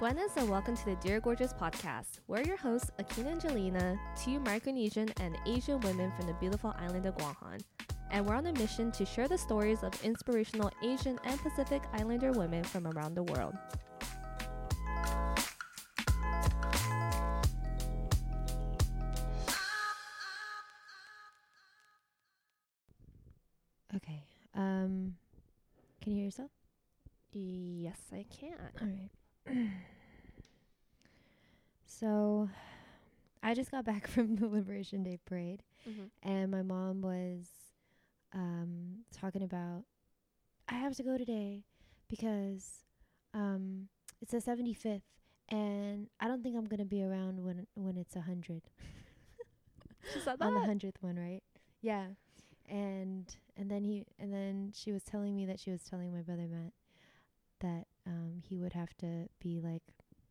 Buenas and welcome to the Dear Gorgeous podcast. We're your hosts, Akina and Jelena, two Micronesian and Asian women from the beautiful island of Guåhan. And we're on a mission to share the stories of inspirational Asian and Pacific Islander women from around the world. Okay. Um, can you hear yourself? Yes, I can. All right. so, I just got back from the Liberation Day parade, Mm-hmm. and my mom was um, talking about, I have to go today because um, it's the 75th, and I don't think I'm gonna be around when when it's a hundred. She said on the hundredth one, right? Yeah. And and then he and then she was telling me that she was telling my brother Matt that um he would have to be like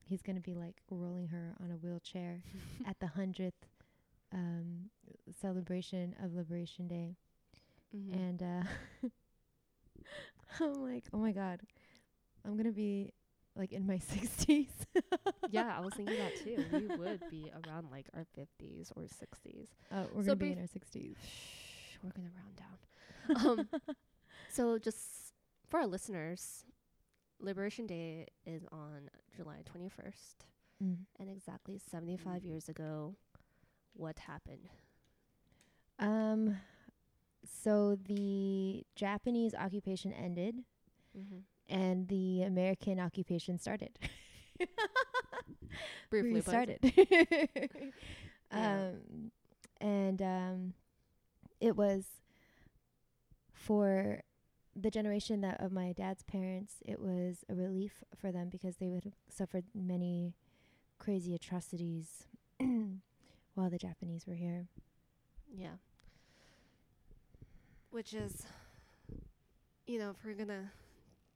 he's gonna be like rolling her on a wheelchair at the hundredth um celebration of Liberation Day. Mhm. And uh I'm like, oh my god, I'm gonna be like in my sixties. yeah, I was thinking that too. We would be around like our 50s or 60s. Oh, we're So gonna be brief- in our sixties. Shh, we're gonna round down. Um, so just for our listeners, Liberation Day is on July 21st, Mm. and exactly 75 years ago, what happened? Um, so the Japanese occupation ended Mm-hmm. and the American occupation started. Briefly, but- started. Yeah. um, and um, it was for the generation that of my dad's parents. It was a relief for them because they would have suffered many crazy atrocities while the Japanese were here. Yeah. Which is, you know, if we're gonna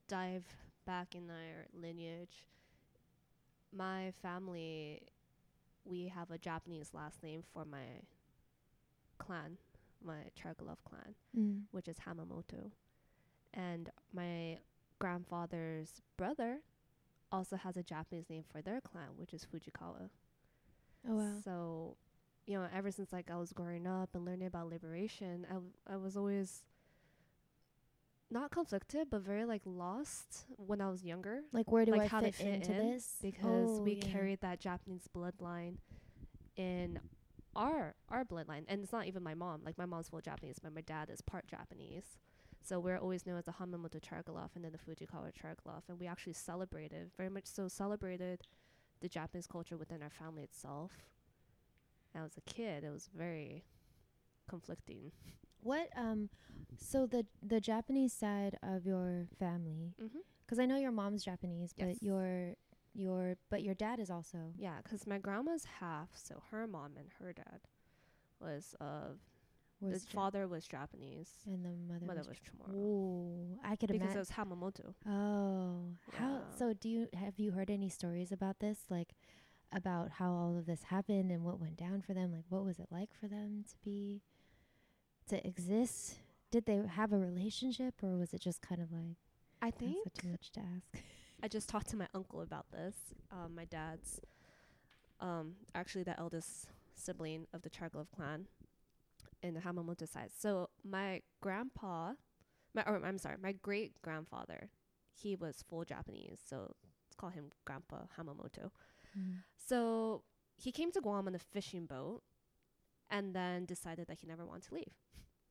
dive back in our lineage, my family, we have a Japanese last name for my clan, my Chargualaf clan, Mm. which is Hamamoto. And my grandfather's brother also has a Japanese name for their clan, which is Fujikawa. Oh wow. So, you know, ever since like I was growing up and learning about liberation, I, w- I was always not conflicted, but very like lost when I was younger Like where do like I how to fit, fit into in, this? because Oh, we yeah. carried that Japanese bloodline in our our bloodline, and it's not even my mom. Like my mom's full Japanese, but my dad is part Japanese. So we're always known as the Hamamoto Chargualaf and then the Fujikawa Chargualaf, and we actually celebrated very much so celebrated the Japanese culture within our family itself. And as a kid, it was very conflicting. What um so the the Japanese side of your family Mm-hmm. cuz I know your mom's Japanese Yes. but your your but your dad is also Yeah, 'cause my grandma's half, so her mom and her dad was of the Ja- father was Japanese, and the mother, mother was was Chamorro. Ooh, I could Because it imagine. was Hamamoto. Oh, how so do you have you heard any stories about this like about how all of this happened and what went down for them? Like what was it like for them to be to exist? Did they have a relationship or was it just kind of like I think not too much to ask? I just talked to my uncle about this. Um, my dad's um, actually the eldest sibling of the Chargualaf clan in the Hamamoto side. So my grandpa, my or I'm sorry, my great grandfather, he was full Japanese. So let's call him Grandpa Hamamoto. Mm. So he came to Guam on a fishing boat, and then decided that he never wanted to leave.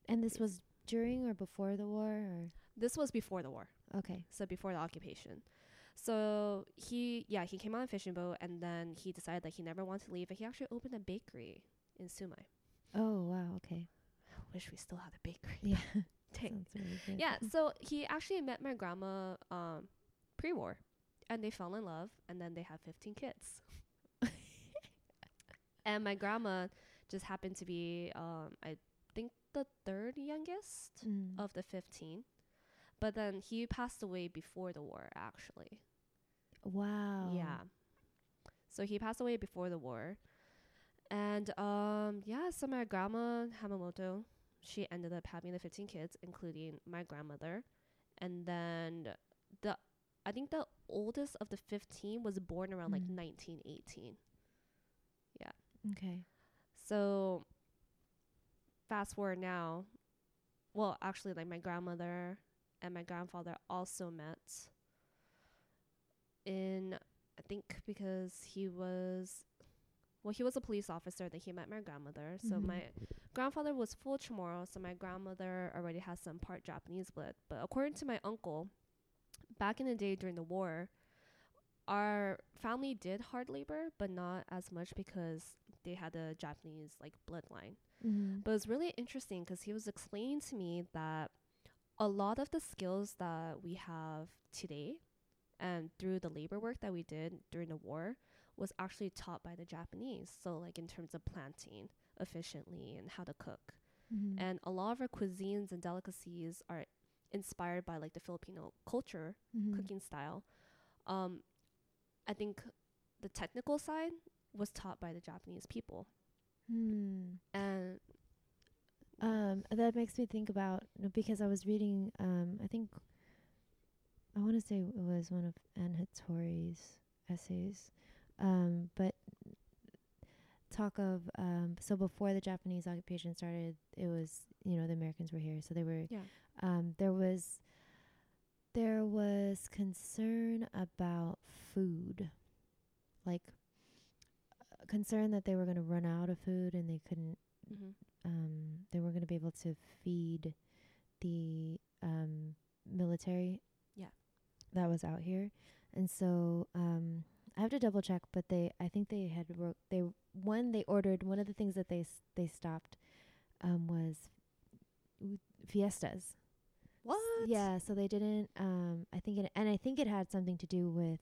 And this was during or before the war or This was before the war. okay. so before the occupation. So he, yeah, he came on a fishing boat, and then he decided that he never wanted to leave, and he actually opened a bakery in Sumay. Oh wow, okay. I wish we still had a bakery. Yeah. Dang. Really. Yeah, so he actually met my grandma um, pre-war, and they fell in love, and then they had 15 kids. and my grandma just happened to be, um, I think, the third youngest Mm. of the 15. But then he passed away before the war, actually. wow. Yeah. So he passed away before the war. And um yeah, so my grandma Hamamoto, she ended up having the 15 kids including my grandmother. And then the I think the oldest of the 15 was born around like Mm. 1918. Okay. So fast forward now, well, actually, like my grandmother and my grandfather also met in, I think, because he was, well, he was a police officer. That he met my grandmother. So Mhm. my grandfather was full Chamorro, so my grandmother already has some part Japanese blood. But according to my uncle, back in the day during the war, our family did hard labor, but not as much because they had a Japanese like bloodline. Mm-hmm. But it was really interesting because he was explaining to me that a lot of the skills that we have today and through the labor work that we did during the war was actually taught by the Japanese. So like in terms of planting efficiently and how to cook. Mm-hmm. And a lot of our cuisines and delicacies are inspired by like the Filipino culture Mhm. cooking style. Um, I think the technical side was taught by the Japanese people. Hmm. And Um, that makes me think about no, because I was reading. Um, I think I want to say it was one of Anne Hattori's essays, um, but talk of um, so before the Japanese occupation started, it was you know the Americans were here, so they were. Yeah. Um, there was there was concern about food, like uh, concern that they were going to run out of food and they couldn't Mm-hmm. um, they weren't going to be able to feed the um, military. Yeah. That was out here, and so um, I have to double check, but they I think they had wrote they one they ordered one of the things that they s- they stopped um, was fiestas. what? Yeah, so they didn't. Um, I think it, and I think it had something to do with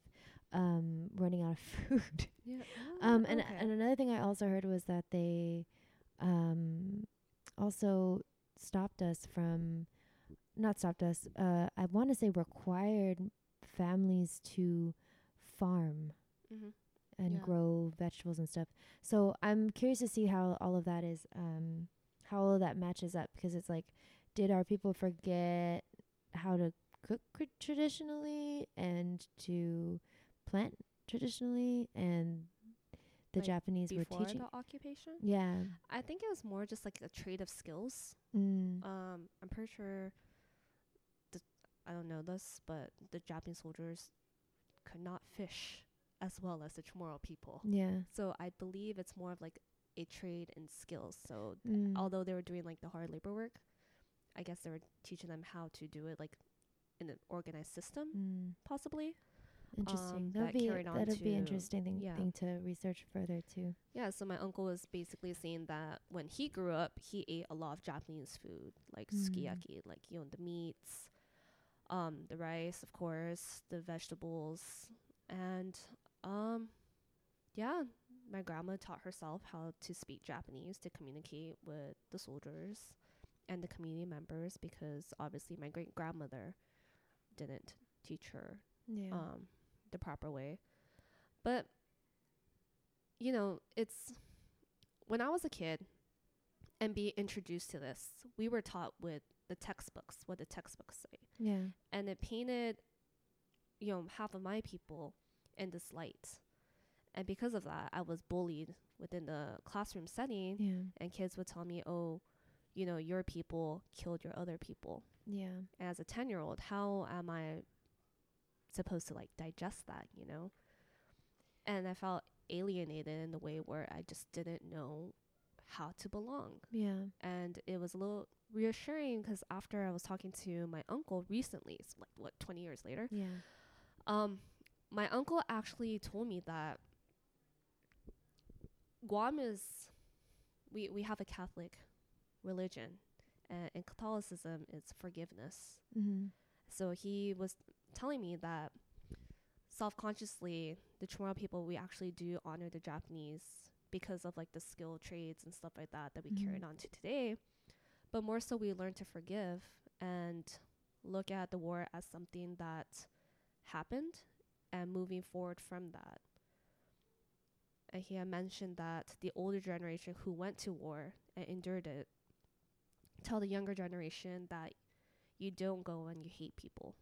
um, running out of food. Yeah. Um, Oh, and okay. and another thing I also heard was that they um, also stopped us from, not stopped us. Uh, I want to say required families to farm Mhm. and Yeah. grow vegetables and stuff. So I'm curious to see how all of that is, um, how all of that matches up because it's like, did our people forget how to cook cr- traditionally and to plant traditionally, and the Like, Japanese were Before teaching? the occupation? Yeah. I think it was more just like a trade of skills. Mm. Um, I'm pretty sure. The, I don't know this, but the Japanese soldiers could not fish as well as the Chamorro people. yeah. So I believe it's more of like a trade and skills. So Mm. although they were doing like the hard labor work, I guess they were teaching them how to do it like in an organized system, Mm. possibly. Interesting. um, that'd that be carried on that'd be interesting thing, yeah. thing to research further too. Yeah, so my uncle was basically saying that when he grew up, he ate a lot of Japanese food, like Mm. sukiyaki, like you know the meats, um, the rice, of course, the vegetables, and um, yeah, my grandma taught herself how to speak Japanese to communicate with the soldiers and the community members because obviously my great grandmother didn't teach her Yeah. um, the proper way. But you know, it's when I was a kid and be introduced to this, we were taught with the textbooks, what the textbooks say. yeah. And it painted, you know, half of my people in this light. And because of that, I was bullied within the classroom setting Yeah. and kids would tell me, "Oh, you know, your people killed your other people." Yeah. as a 10 year old how am i supposed to like digest that you know and i felt alienated in the way where i just didn't know how to belong Yeah. and it was a little reassuring because after i was talking to my uncle recently it's like what 20 years later Yeah. um my uncle actually told me that guam is we we have a catholic religion and, and catholicism is forgiveness Mm-hmm. so he was telling me that self-consciously, the Chamorro people, we actually do honor the Japanese because of like the skill trades and stuff like that that we Mhm. carried on to today. But more so, we learn to forgive and look at the war as something that happened and moving forward from that. And he had mentioned that the older generation who went to war and endured it tell the younger generation that you don't go and you hate people.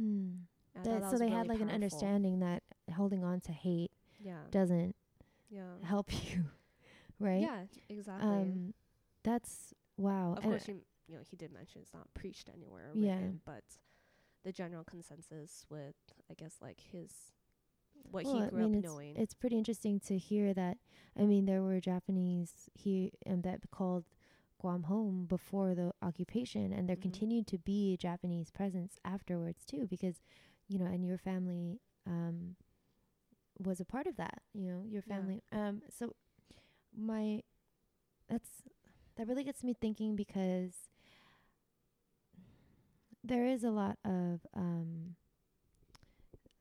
Mm. That, so they really had like an understanding that holding on to hate Yeah. doesn't yeah. help you, right? Yeah, exactly. Um, that's wow. of and course, you, you know, he did mention it's not preached anywhere, Yeah. written, but the general consensus with, I guess, like his what well, he I grew mean, up it's, knowing. It's pretty interesting to hear that. I mean, there were Japanese he um, that called Guam home before the occupation, and there Mhm. continued to be a Japanese presence afterwards too, because you know, and your family um, was a part of that. You know, your Yeah. family. Um, so my that's that really gets me thinking because there is a lot of um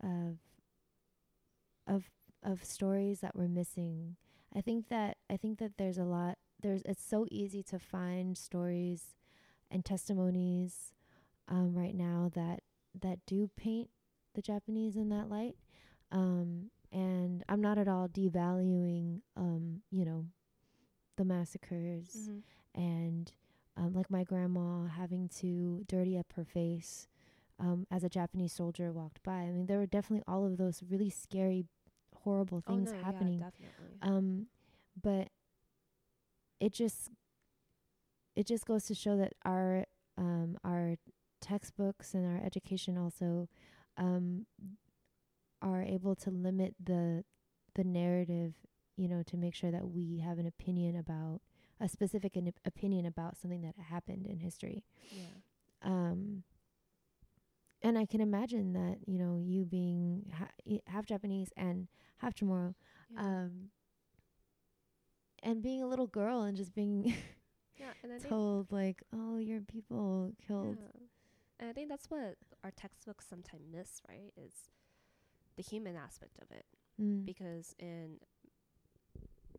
of of of stories that we're missing. I think that I think that there's a lot there's it's so easy to find stories and testimonies um right now that that do paint the Japanese in that light. Um and I'm not at all devaluing um, you know, the massacres Mhm. and um, like my grandma having to dirty up her face um, as a Japanese soldier walked by. I mean, there were definitely all of those really scary, horrible things Oh, things no, happening. Yeah, definitely. Um, but it just it just goes to show that our um, our textbooks and our education also um, are able to limit the the narrative, you know, to make sure that we have an opinion about a specific an opinion about something that happened in history. yeah. Um, and I can imagine that you know you being ha- half Japanese and half Chamorro, Yeah. um, and being a little girl and just being yeah, and told like, "Oh, your people killed." Yeah. And I think that's what our textbooks sometimes miss, right? Is the human aspect of it. Mm. Because in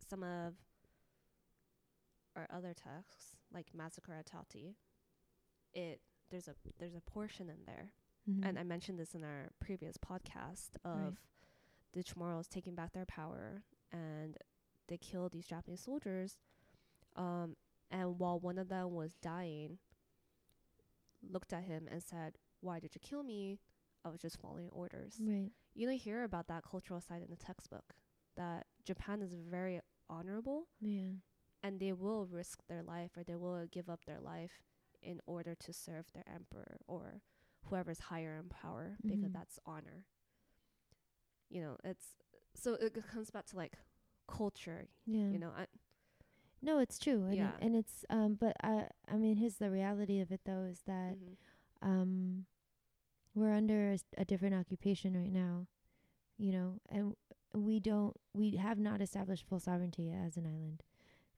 some of our other texts, like Massacre at Tati, it there's a there's a portion in there, Mhm. and I mentioned this in our previous podcast of the Chamorros taking back their power, and they killed these Japanese soldiers. Um, and while one of them was dying, looked at him and said, "Why did you kill me? I was just following orders." right. You don't hear about that cultural side in the textbook. That Japan is very honorable, Yeah. And they will risk their life or they will give up their life in order to serve their emperor or whoever's higher in power because Mhm. that's honor. You know, it's so it comes back to like culture. Yeah. You know, I, No, it's true. And Yeah. it, and it's um but I I mean here's the reality of it though is that mhm. um we're under a, s- a different occupation right now. You know, and we don't we have not established full sovereignty as an island.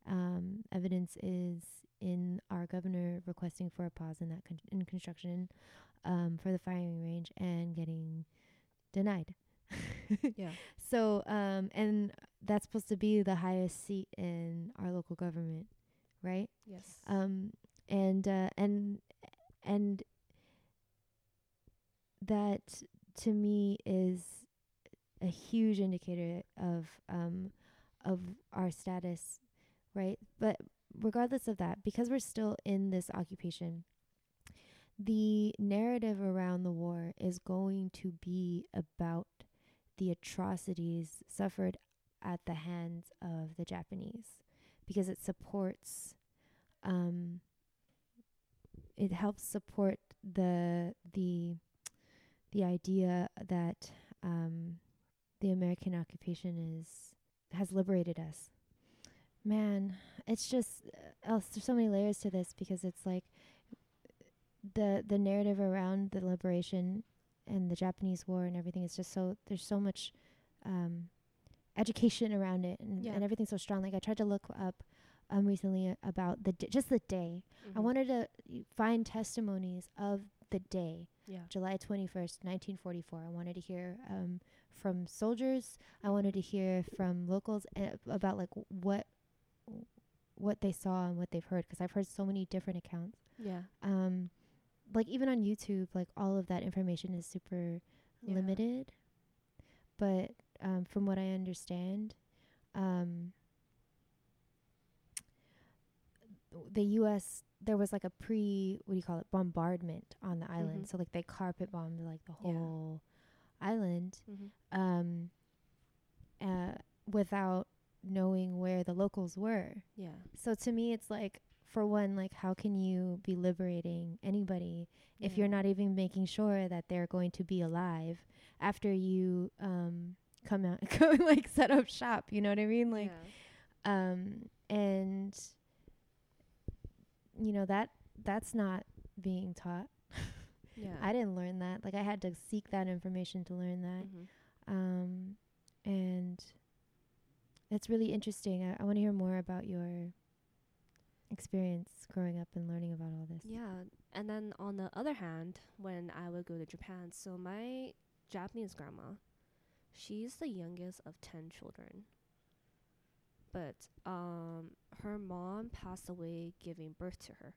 Um evidence is in our governor requesting for a pause in that con- in construction um for the firing range and getting denied. yeah, So, um, and that's supposed to be the highest seat in our local government, right? yes, Um, and uh, and and that to me is a huge indicator of um of our status, right? But regardless of that, because we're still in this occupation, the narrative around the war is going to be about the atrocities suffered at the hands of the Japanese because it supports um it helps support the the the idea that um the American occupation is has liberated us. Man, it's just uh, else there's so many layers to this because it's like the the narrative around the liberation and the Japanese war and everything is just so there's so much um education around it and, Yeah. and everything's so strong. Like I tried to look up um recently about the d- just the day. I Mhm. wanted to find testimonies of the day, yeah, July 21st, 1944. I wanted to hear um from soldiers. I wanted to hear from locals uh, about like what what they saw and what they've heard because I've heard so many different accounts yeah, um like even on YouTube like all of that information is super Yeah. limited but um from what I understand um the U.S. there was like a pre what do you call it bombardment on the island. Mhm. So like they carpet bombed like the Yeah. whole island Mm-hmm. um, uh, without knowing where the locals were. Yeah. So to me, it's like for one, like how can you be liberating anybody if you're not even making sure that they're going to be alive after you um come out go like set up shop you know what i mean like yeah. um and you know that that's not being taught yeah. i didn't learn that like i had to seek that information to learn that Mhm. um and it's really interesting i, I want to hear more about your experience growing up and learning about all this Yeah, and then on the other hand, when I would go to Japan, so my Japanese grandma, she's the youngest of 10 children. But um her mom passed away giving birth to her.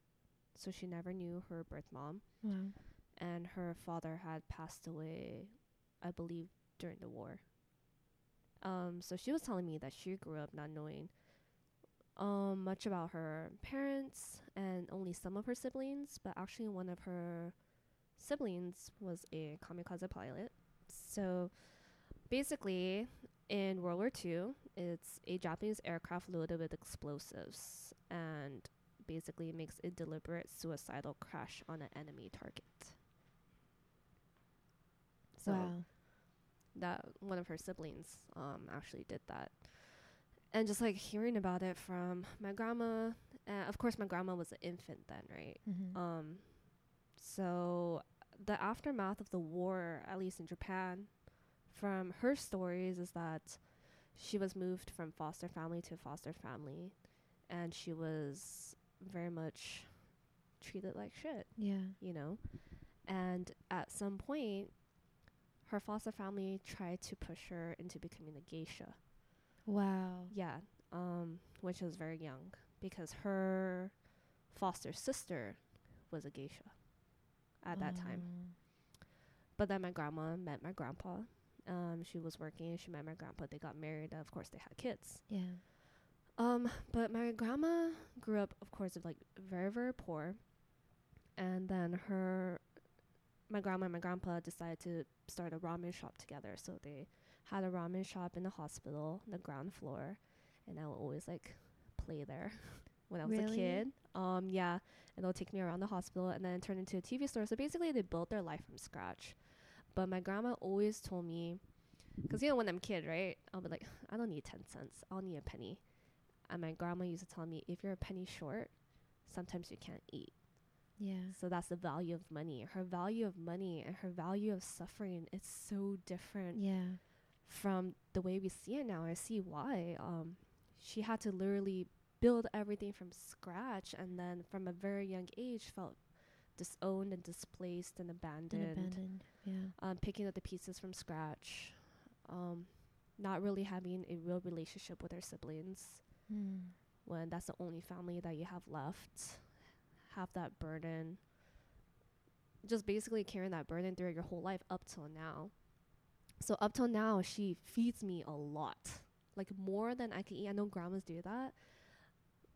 So she never knew her birth mom wow and her father had passed away I believe during the war. Um so she was telling me that she grew up not knowing um much about her parents and only some of her siblings, but actually one of her siblings was a kamikaze pilot. So basically in World War II, it's a Japanese aircraft loaded with explosives and basically makes a deliberate suicidal crash on an enemy target. So wow that one of her siblings um actually did that. And just like hearing about it from my grandma, and of course my grandma was an infant then, right? mm-hmm. Um so the aftermath of the war, at least in Japan, from her stories is that she was moved from foster family to foster family and she was very much treated like shit yeah you know. And at some point, her foster family tried to push her into becoming a geisha. wow Yeah, um, when she was very young, because her foster sister was a geisha at that time. Oh. But then my grandma met my grandpa. Um, she was working. She met my grandpa. They got married. of course, they had kids. yeah Um, but my grandma grew up, of course, like very, very poor. And then her, my grandma and my grandpa decided to start a ramen shop together. So they had a ramen shop in the hospital, the ground floor, and I would always like play there when I was a kid. Um, yeah, and they'll take me around the hospital, and then it turned into a TV store. So basically, they built their life from scratch. But my grandma always told me, because you know when I'm a kid, right? I'll be like, I don't need ten cents. I'll need a penny. And my grandma used to tell me, if you're a penny short, sometimes you can't eat. Yeah So that's the value of money. Her value of money and her value of suffering is so different yeah from the way we see it now. I see why. Um, she had to literally build everything from scratch, and then from a very young age felt disowned and displaced and abandoned. and abandoned yeah Um, picking up the pieces from scratch. Um, not really having a real relationship with her siblings mm. when that's the only family that you have left. Have that burden. Just basically carrying that burden through your whole life up till now. So up till now, she feeds me a lot, like more than I can eat. I know grandmas do that,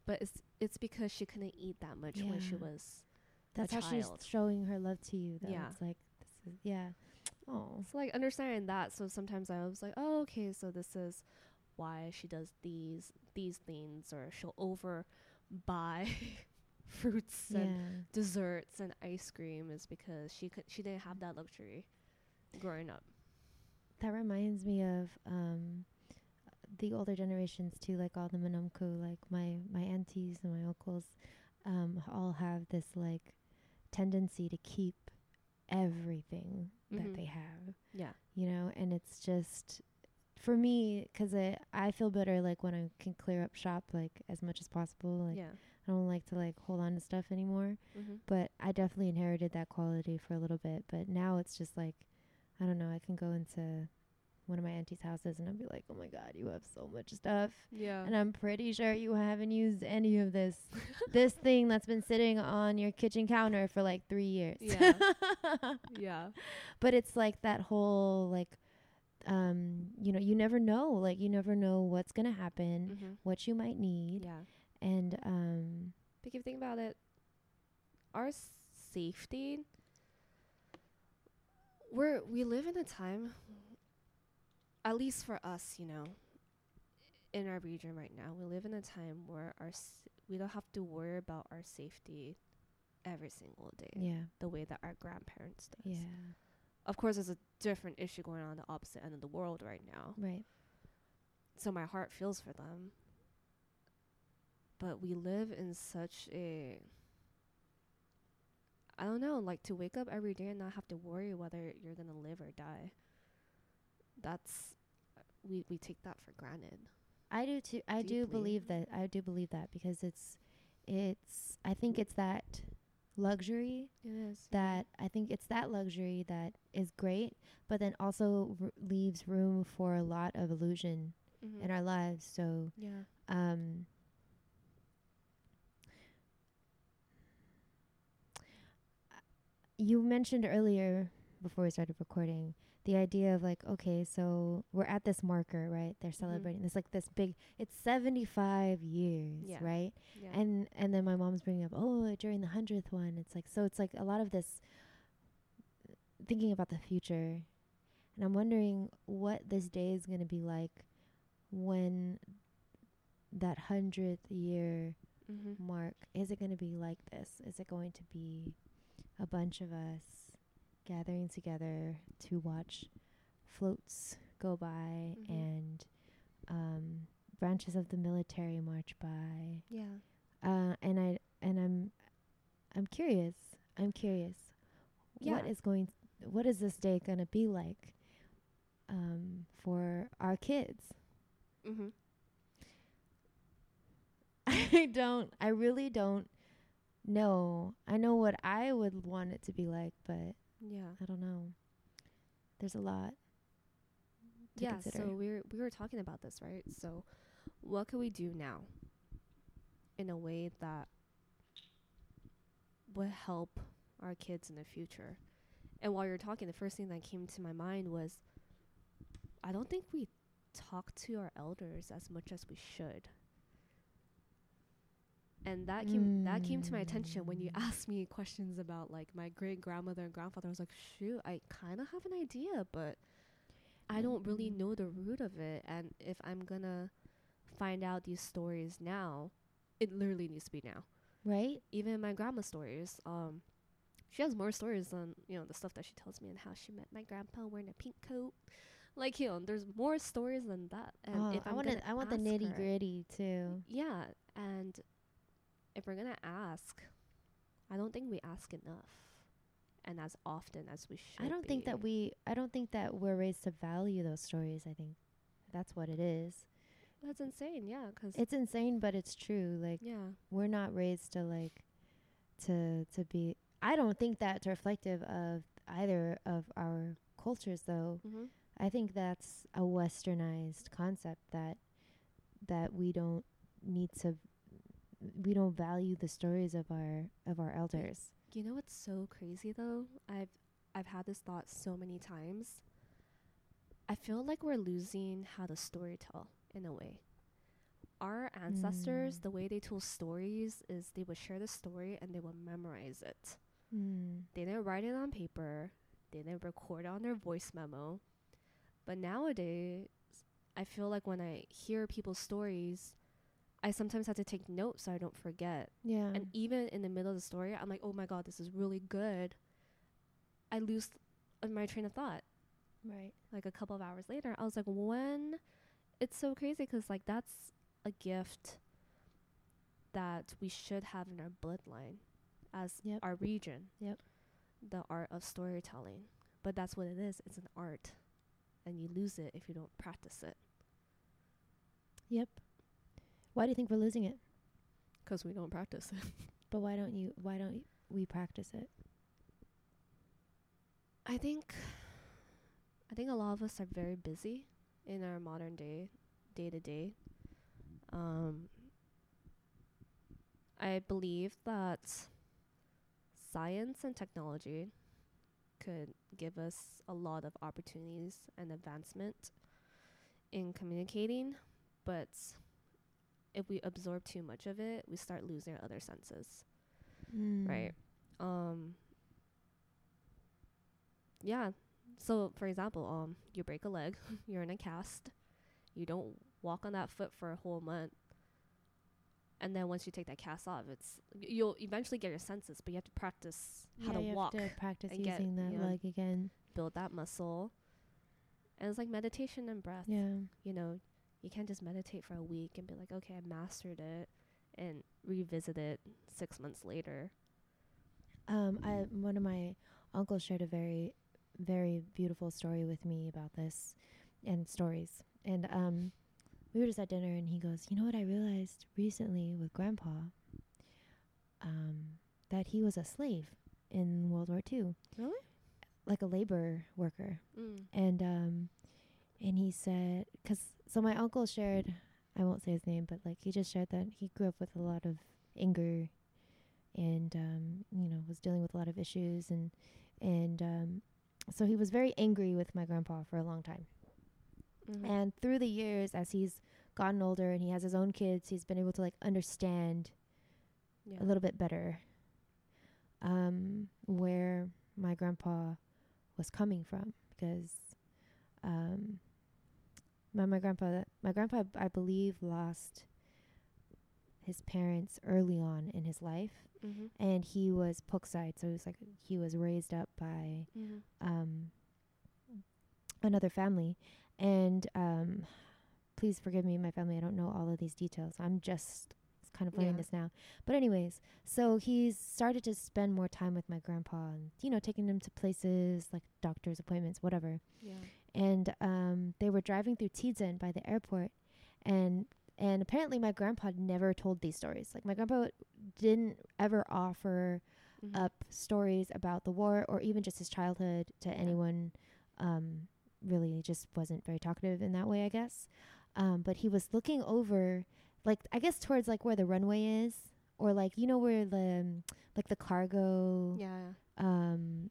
but it's it's because she couldn't eat that much when she was. that's how child. she's showing her love to you though Yeah. it's like this is yeah oh So like understanding that, so sometimes I was like, oh okay, so this is why she does these these things, or she'll over buy fruits and desserts and ice cream is because she could she didn't have that luxury growing up. that reminds me of um the older generations too like all the manåmko' like my my aunties and my uncles um all have this like tendency to keep everything that Mhm. they have Yeah. you know and it's just for me because I, I feel better like when i can clear up shop like as much as possible like yeah. I don't like to like hold on to stuff anymore Mm-hmm. but i definitely inherited that quality for a little bit but now it's just like i don't know i can go into one of my auntie's houses and i'll be like oh my god you have so much stuff Yeah. and i'm pretty sure you haven't used any of this this thing that's been sitting on your kitchen counter for like three years Yeah. yeah. but it's like that whole like um you know you never know like you never know what's gonna happen Mm-hmm. what you might need Yeah. And um But if you think about it, our safety. We're we live in a time, at least for us, you know, in our region right now, we live in a time where our s- we don't have to worry about our safety every single day Yeah. the way that our grandparents does. Yeah. Of course, there's a different issue going on the opposite end of the world right now. Right. So my heart feels for them. But we live in such a I don't know, like to wake up every day and not have to worry whether you're going to live or die. That's we we take that for granted. I do too. I do believe that. I do believe that because it's, it's. I think it's that luxury It is. that I think it's that luxury that is great, but then also r- leaves room for a lot of illusion mm-hmm. in our lives. So, yeah. um, you mentioned earlier before we started recording the idea of like okay so we're at this marker right? They're celebrating. This like this big it's 75 years Yeah. right? Yeah. and and then my mom's bringing up oh during the 100th one. It's like so it's like a lot of this thinking about the future. And i'm wondering what this day is going to be like when that 100th year mm-hmm. mark is it going to be like this? Is it going to be a bunch of us gathering together to watch floats go by Mhm. and um, branches of the military march by Yeah. uh, and I and I'm I'm curious. I'm curious. What Yeah. is going? What is this day gonna be like um, for our kids? Mm-hmm. I don't. I really don't know. I know what I would want it to be like, but Yeah. I don't know. There's a lot. to yeah consider. so we were we were talking about this right so what can we do now in a way that would help our kids in the future and while you're talking the first thing that came to my mind was i don't think we talk to our elders as much as we should and that came that came to my attention when you Mm. asked me questions about like my great grandmother and grandfather. I was like, shoot, I kind of have an idea, but I don't really Mm. know the root of it. And if I'm gonna find out these stories now, it literally needs to be now. right? Even my grandma's stories, um, she has more stories than you know the stuff that she tells me and how she met my grandpa wearing a pink coat. Like you know, there's more stories than that. And oh, if I I'm want I want the nitty her- gritty too. yeah, and if we're gonna ask, I don't think we ask enough, and as often as we should. I don't think that we. I don't think that we're raised to value those stories. I think that's what it is. That's insane. Yeah, 'cause It's insane, but it's true. Like yeah, we're not raised to like to to be. I don't think that's reflective of either of our cultures, though. mm-hmm. I think that's a westernized concept that that we don't need to. We don't value the stories of our of our elders. You know what's so crazy though? I've I've had this thought so many times. I feel like we're losing how to story tell in a way. Our ancestors, Mm. the way they told stories is they would share the story and they would memorize it. Mm. They didn't write it on paper. They didn't record it on their voice memo. But nowadays, I feel like when I hear people's stories, I sometimes have to take notes so I don't forget. Yeah. And even in the middle of the story, I'm like, oh my god, this is really good. I lose my train of thought. right. Like a couple of hours later, I was like, when? It's so crazy because like that's a gift that we should have in our bloodline as Yep. our region. Yep. The art of storytelling. But that's what it is. It's an art. And you lose it if you don't practice it. Yep. Why do you think we're losing it? 'Cause we don't practice it. But why don't you? Why don't we practice it? I think I think a lot of us are very busy in our modern day day to day. Um I believe that science and technology could give us a lot of opportunities and advancement in communicating, but if we absorb too much of it, we start losing our other senses, Mm. right? Um yeah. So for example, um you break a leg, you're in a cast, you don't walk on that foot for a whole month. And then once you take that cast off, it's you'll eventually get your senses, but you have to practice how Yeah, to you have walk, to practice and get, using that you know, leg again. build that muscle. And it's like meditation and breath. Yeah. You know, you can't just meditate for a week and be like, okay, I mastered it and revisit it six months later. Um, I one of my uncles shared a very, very beautiful story with me about this, and stories. And um, we were just at dinner, and he goes, "You know what? I realized recently with Grandpa, um, that he was a slave in World War Two, Really? like a labor worker." Mm. and um and he said because so my uncle shared i won't say his name but like he just shared that he grew up with a lot of anger and um you know was dealing with a lot of issues and and um so he was very angry with my grandpa for a long time Mhm. and through the years as he's gotten older and he has his own kids he's been able to like understand yeah. a little bit better um, where my grandpa was coming from because um, my my grandpa my grandpa I believe lost his parents early on in his life Mm-hmm. and he was Pukside so he was like he was raised up by Mm-hmm. um, another family. And um, please forgive me, my family. I don't know all of these details. I'm just kind of learning Yeah. this now. But anyways, so he's started to spend more time with my grandpa, and you know, taking him to places like doctor's appointments, whatever. Yeah. And um, they were driving through Tiyan by the airport, and and apparently my grandpa never told these stories. Like my grandpa didn't ever offer Mhm. up stories about the war or even just his childhood to Yeah. anyone um really he just wasn't very talkative in that way i guess um but he was looking over like i guess towards like where the runway is or like you know where the like the cargo Yeah. um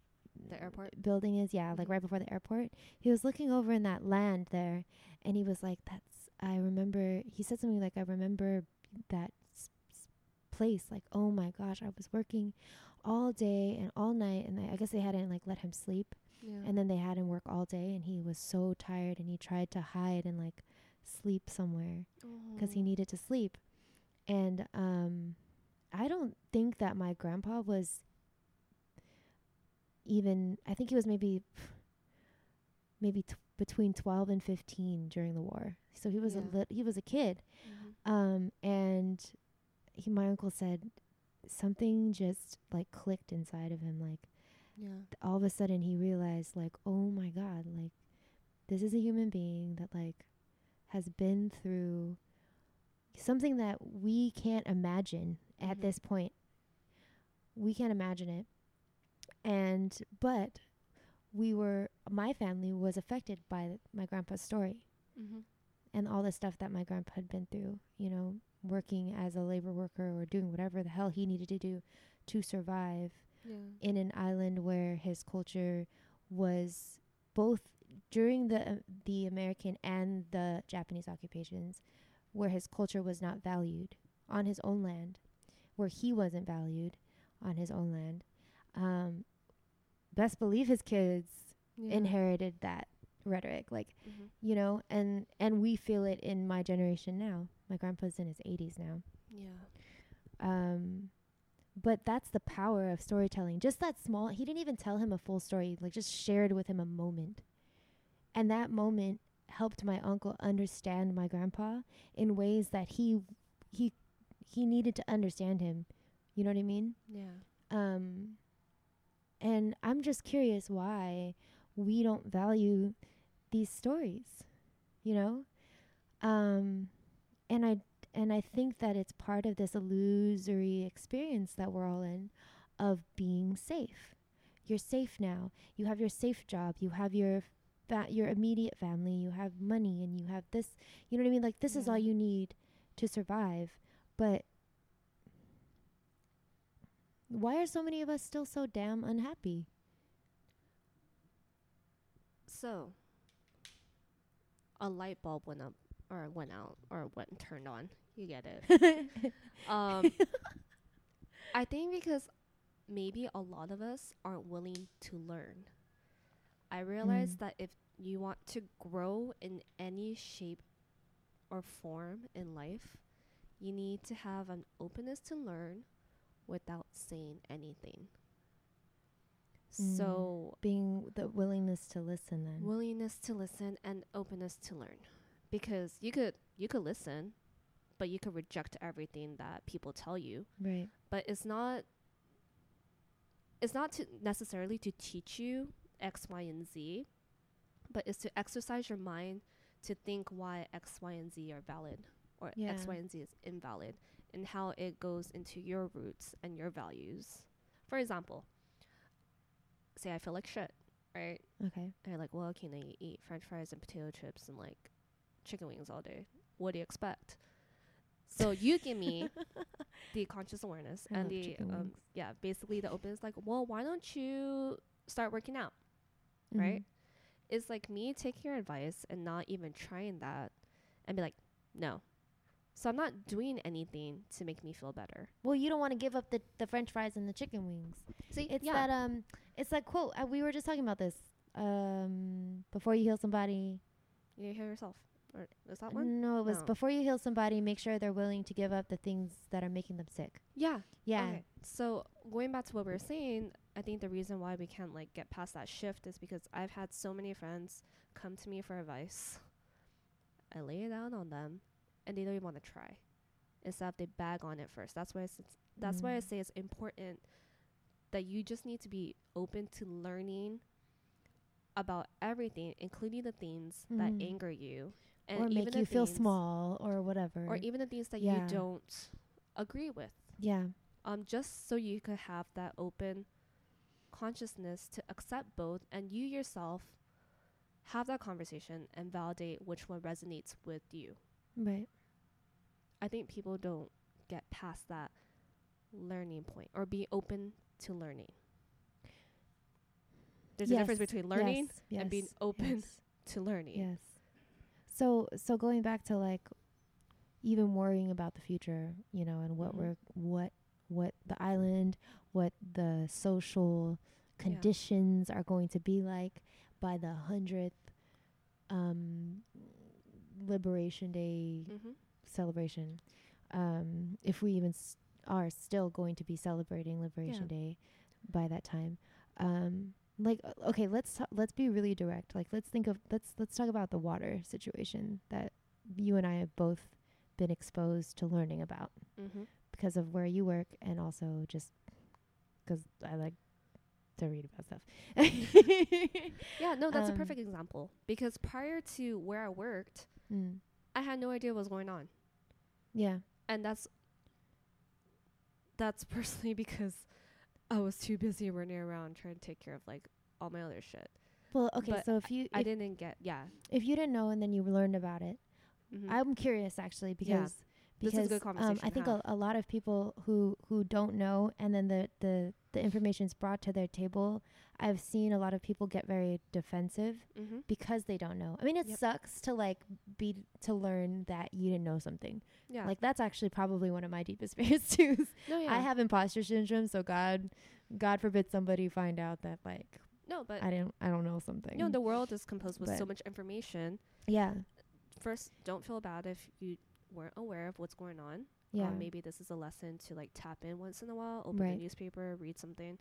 The airport. building is yeah like right before the airport he was looking over in that land there and he was like that's i remember he said something like i remember that s- s- place like oh my gosh i was working all day and all night and I, I guess they hadn't like let him sleep Yeah. and then they had him work all day and he was so tired and he tried to hide and like sleep somewhere because he Oh. needed to sleep and um i don't think that my grandpa was even i think he was maybe maybe t- between 12 and 15 during the war so he was Yeah. a lit- he was a kid Mhm. um and he my uncle said something just like clicked inside of him like Yeah. all of a sudden he realized like oh my god like this is a human being that like has been through something that we can't imagine at Mhm. this point we can't imagine it and but we were my family was affected by my grandpa's story Mm-hmm. and all the stuff that my grandpa had been through, you know, working as a labor worker or doing whatever the hell he needed to do to survive Yeah. in an island where his culture was both during the uh, the American and the Japanese occupations where his culture was not valued on his own land, where he wasn't valued on his own land. Um, best believe his kids yeah. inherited that rhetoric like Mm-hmm. you know and and we feel it in my generation now my grandpa's in his 80s now Yeah. um but that's the power of storytelling just that small he didn't even tell him a full story like just shared with him a moment and that moment helped my uncle understand my grandpa in ways that he he he needed to understand him you know what i mean Yeah. um and i'm just curious why we don't value these stories you know? Um and i and i think that it's part of this illusory experience that we're all in of being safe. You're safe now. You have your safe job. You have your fa- your immediate family. You have money and you have this you know what i mean? Like this is all you need to survive. But why are so many of us still so damn unhappy So, a light bulb went up or went out or went turned on You get it. um, I think because maybe a lot of us aren't willing to learn. I realize Mm. that if you want to grow in any shape or form in life, you need to have an openness to learn without saying anything. Mm. So, Being the willingness to listen then. willingness to listen and openness to learn because you could you could listen but you could reject everything that people tell you right. but it's not it's not to necessarily to teach you x y and z but it's to exercise your mind to think why x y and z are valid or x Yeah. y and z is invalid and how it goes into your roots and your values for example say i feel like shit right Okay. and you're like, well, can I eat French fries and potato chips and like chicken wings all day? What do you expect? So you give me the conscious awareness I and the um, yeah, basically the openness. Like, well, why don't you start working out? Right? Mhm. It's like me taking your advice and not even trying that, and be like, no. So I'm not doing anything to make me feel better. Well, you don't want to give up the, the French fries and the chicken wings. See, It's yeah, that um, it's that quote. Uh, we were just talking about this. Um, before you heal somebody, you heal yourself. Or is that one? no, it was No. before you heal somebody. Make sure they're willing to give up the things that are making them sick. Yeah, Yeah. Okay. So going back to what we were saying, I think the reason why we can't like get past that shift is because I've had so many friends come to me for advice. I lay it out on them, and they don't even want to try. Instead, of they bag on it first. That's why I s- that's why I Mm. say it's important that you just need to be open to learning about everything, including the things that Mhm. anger you, and or make you feel small or whatever. or even the things that Yeah. you don't agree with yeah. um, just so you could have that open consciousness to accept both and you yourself have that conversation and validate which one resonates with you. Right. I think people don't get past that learning point or be open to learning. There's a difference between learning yes, and being open yes. to learning. Yes. So so going back to like even worrying about the future, you know, and what Mhm. we're what what the island, what the social Yeah. conditions are going to be like by the hundredth um liberation day Mm-hmm. Celebration. Um if we even s- are still going to be celebrating liberation Yeah. day by that time. Um like uh, okay let's ta- let's be really direct like let's think of let's let's talk about the water situation that you and I have both been exposed to learning about Mm-hmm. because of where you work and also just 'cause I like to read about stuff. Yeah, no, that's a Um, perfect example because prior to where I worked, Mm. I had no idea what was going on. Yeah. and that's that's personally because I was too busy running around trying to take care of like all my other shit. Well, okay, But so if you I didn't get yeah. if you didn't know and then you learned about it, Mhm. I'm curious actually Yeah. Because This is a good conversation um, I think a, a lot of people who who don't know and then the the the information's brought to their table. I've seen a lot of people get very defensive mm-hmm. because they don't know. I mean, it Yep. sucks to like be to learn that you didn't know something. Yeah. Like that's actually probably one of my deepest fears too. no, yeah. I have imposter syndrome, so God, God forbid somebody find out that like no, but I didn't I don't know something. know the world is composed with so much information. yeah, First, don't feel bad if you weren't aware of what's going on. yeah, Um, maybe this is a lesson to like tap in once in a while, open Right. a newspaper, read something,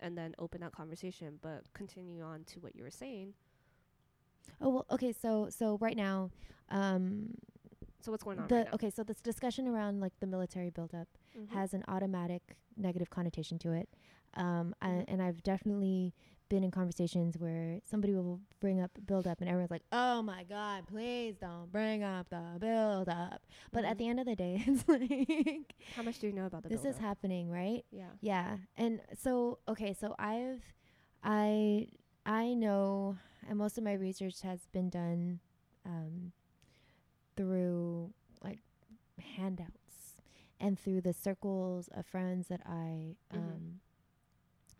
and then open that conversation. But continue on to what you were saying. Oh well, okay. So so right now, um, So what's going on the right okay. So this discussion around like the military buildup Mhm. has an automatic negative connotation to it, um, I, Mhm. and I've definitely been in conversations where somebody will bring up build up and everyone's like, "Oh my god, please don't bring up the build up." But at Mhm. the end of the day, it's like How much do you know about the this is buildup? happening, right? Yeah. Yeah. And so okay, so I've I I know and most of my research has been done um through like handouts and through the circles of friends that I um Mhm.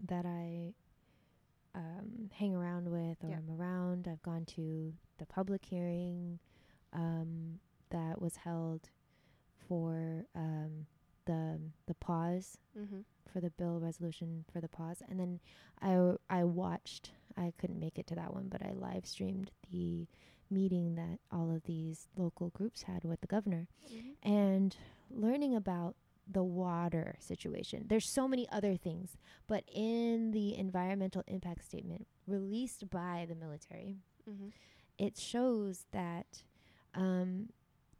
that I um hang around with or Yeah. I'm around. I've gone to the public hearing um that was held for um, the the pause Mm-hmm. for the bill resolution for the pause, and then I w- I watched. I couldn't make it to that one, but I live streamed the meeting that all of these local groups had with the governor Mm-hmm. and learning about the water situation. There's so many other things, but in the environmental impact statement released by the military, Mm-hmm. it shows that um,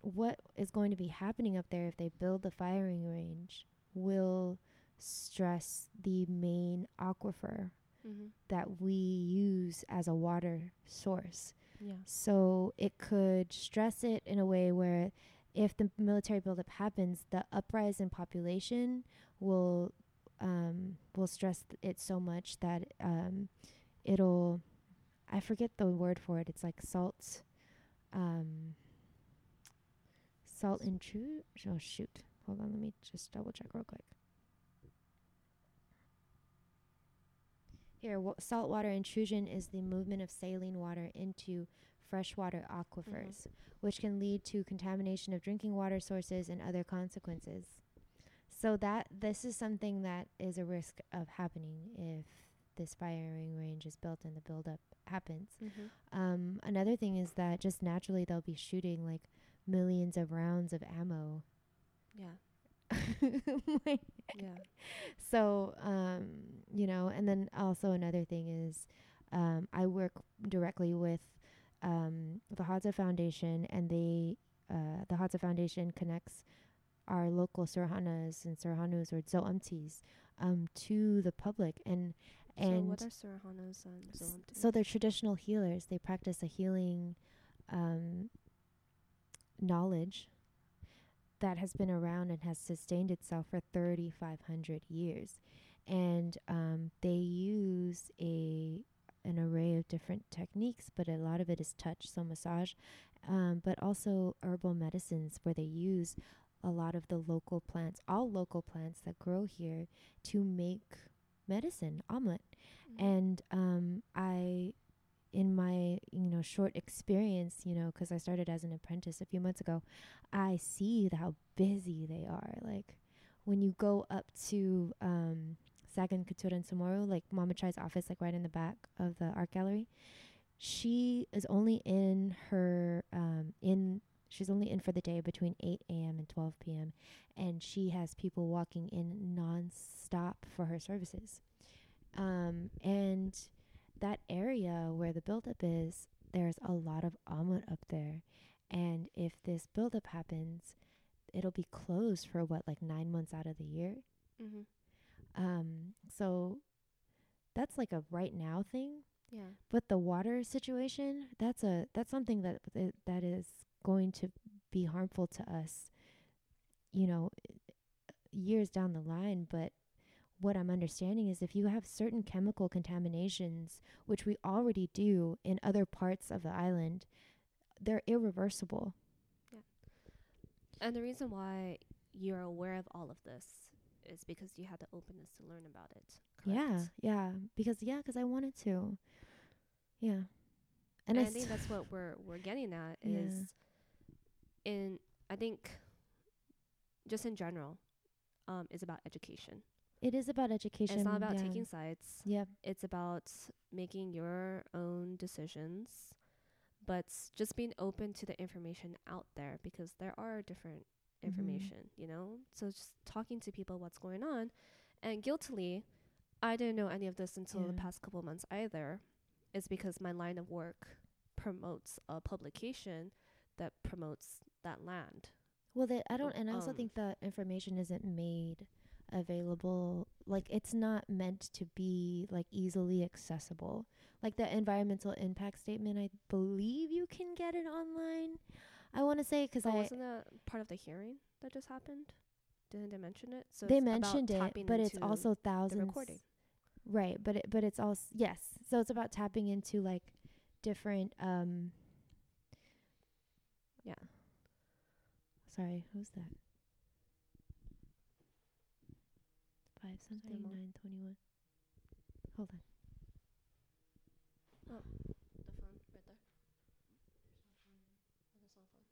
what is going to be happening up there if they build the firing range will stress the main aquifer Mm-hmm. that we use as a water source. Yeah. So it could stress it in a way where if the military buildup happens, the uprise in population will um, will stress th- it so much that um, it'll I forget the word for it. It's like salt um, salt intrude. Oh shoot! Hold on, let me just double check real quick. Here, wa- saltwater intrusion is the movement of saline water into freshwater aquifers, which can lead to contamination of drinking water sources and other consequences. So that this is something that is a risk of happening if this firing range is built and the buildup happens. Mm-hmm. Um, another thing is that just naturally they'll be shooting like millions of rounds of ammo. Yeah. Like, Yeah. so um you know and then also another thing is um i work directly with um the Haya Foundation and they uh the Haya Foundation connects our local suruhanas and suruhanus or zoamtis um to the public and and so what are Suruhanas and Zoamtis? so they're traditional healers they practice a healing um knowledge that has been around and has sustained itself for 3500 years and um, they use a an array of different techniques but a lot of it is touch so massage um, but also herbal medicines where they use a lot of the local plants all local plants that grow here to make medicine åmot Mhm. and um, I, in my you know short experience, you know, because I started as an apprentice a few months ago, I see how busy they are. Like when you go up to um, Sagan Kotturan Chamoru, like Mama Chai's office, like right in the back of the art gallery, she is only in her um, in. She's only in for the day between 8 a.m. and 12 p.m. And she has people walking in non-stop for her services um, and that area where the buildup is, there's a lot of åmot up there. And if this buildup happens, it'll be closed for what, like nine months out of the year. Mm-hmm. Um, so that's like a right now thing. Yeah. But the water situation, that's a that's something that that is going to be harmful to us, you know, years down the line. But what I'm understanding is if you have certain chemical contaminations, which we already do in other parts of the island, they're irreversible. Yeah. And the reason why you're aware of all of this is because you had the openness to learn about it. Yeah, correct? yeah, because yeah, because I wanted to. Yeah, And, and, I, I, think that's what we're we're getting at Yeah. is in I think just in general, um, it's about education. it is about education. it's not about yeah. taking sides. Yep. It's about making your own decisions, but just being open to the information out there because there are different Mhm. information, you know? So just talking to people what's going on. And guiltily, I didn't know any of this until the past couple months either. It's because my line of work promotes a publication that promotes that land. Well, they, I don't, and I also um, think that information isn't made available. Like, it's not meant to be like easily accessible. Like the environmental impact statement, I believe you can get it online. I want to say because I wasn't that part of the hearing that just happened? Didn't they mention it? So they mentioned it, but it's also thousands. recording. Right, but it, but it's also yes. So it's about tapping into like different um. Yeah. Sorry, who's that? Five something nine twenty one. Hold on. The phone right there. Oh, that's not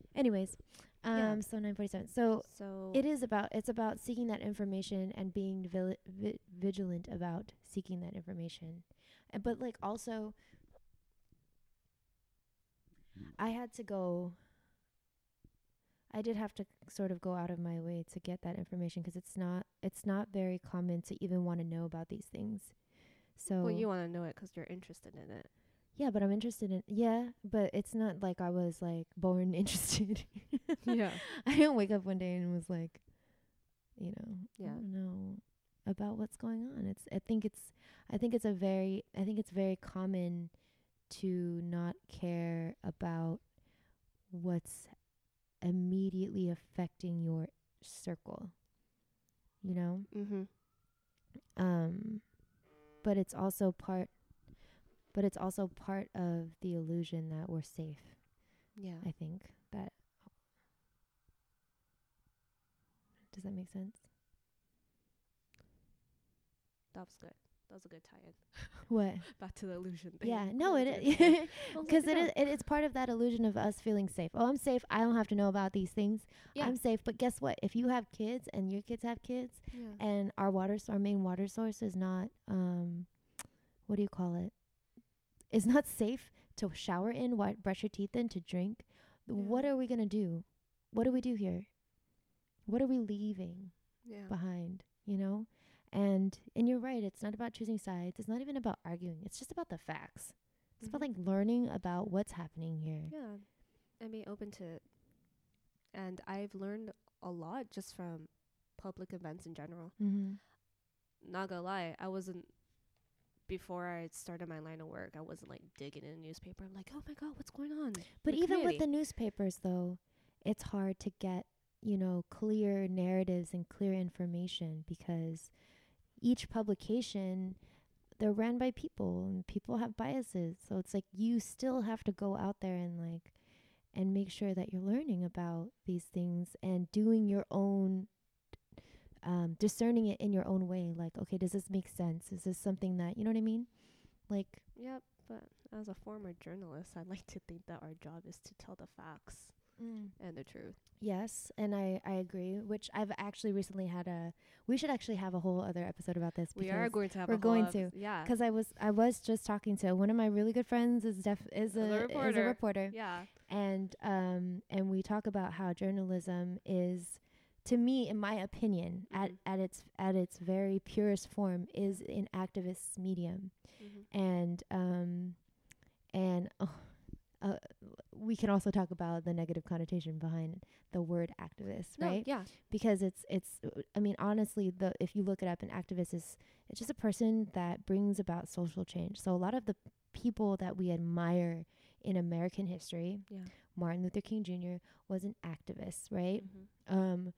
phone. Anyways, um, Yeah. so nine forty seven. So So it is about it's about seeking that information and being vil- vi- vigilant about seeking that information, Uh, but like also, I had to go. I did have to sort of go out of my way to get that information because it's not it's not very common to even want to know about these things. So well, you want to know it 'cause you're interested in it. Yeah, but I'm interested in yeah, but it's not like I was like born interested. yeah. I didn't wake up one day and was like, you know, Yeah. I don't know about what's going on. It's I think it's I think it's a very I think it's very common to not care about what's immediately affecting your circle. You know? Mhm. Um but it's also part but it's also part of the illusion that we're safe. Yeah. I think that Does that make sense? that was good. That was a good tie-in. What? Back to the illusion thing. Yeah, no, it was a good tie-in. is I because like, it it is it is part of that illusion of us feeling safe. Oh, I'm safe. I don't have to know about these things. Yeah. I'm safe. But guess what? If you have kids and your kids have kids, yeah. and our water, our main water source is not um, what do you call it? Is not safe to shower in, wa- brush your teeth in, to drink. What are we gonna do? What do we do here? What are we leaving? yeah. behind, you know? And and you're right, it's not about choosing sides. It's not even about arguing. It's just about the facts. It's about Mhm. like learning about what's happening here. Yeah, and being open to it. And I've learned a lot just from public events in general. Mm-hmm. Not gonna lie, I wasn't before I started my line of work. I wasn't like digging in a newspaper. I'm like, oh my god, what's going on? But even with the newspapers though, it's hard to get, you know, clear narratives and clear information because each publication they're ran by people and people have biases. So it's like you still have to go out there and like and make sure that you're learning about these things and doing your own um discerning it in your own way like okay does this make sense is this something that you know what i mean like Yep, but as a former journalist, I like to think that our job is to tell the facts and the truth. Yes, and I I agree. Which I've actually recently had a. We should actually have a whole other episode about this. We are going to have we're a whole going episode- to, Yeah. because I was I was just talking to one of my really good friends is def is a a is a reporter. reporter, Yeah. and um and we talk about how journalism is, to me, in my opinion, Mhm. at at its at its very purest form, is an activist medium, Mm-hmm. and um and oh, uh, we can also talk about the negative connotation behind the word activist, No, right? yeah. because it's it's I mean honestly the if you look it up an activist is it's just a person that brings about social change. So a lot of the people that we admire in American history, Yeah. Martin Luther King Jr. was an activist, right? Mm-hmm. Um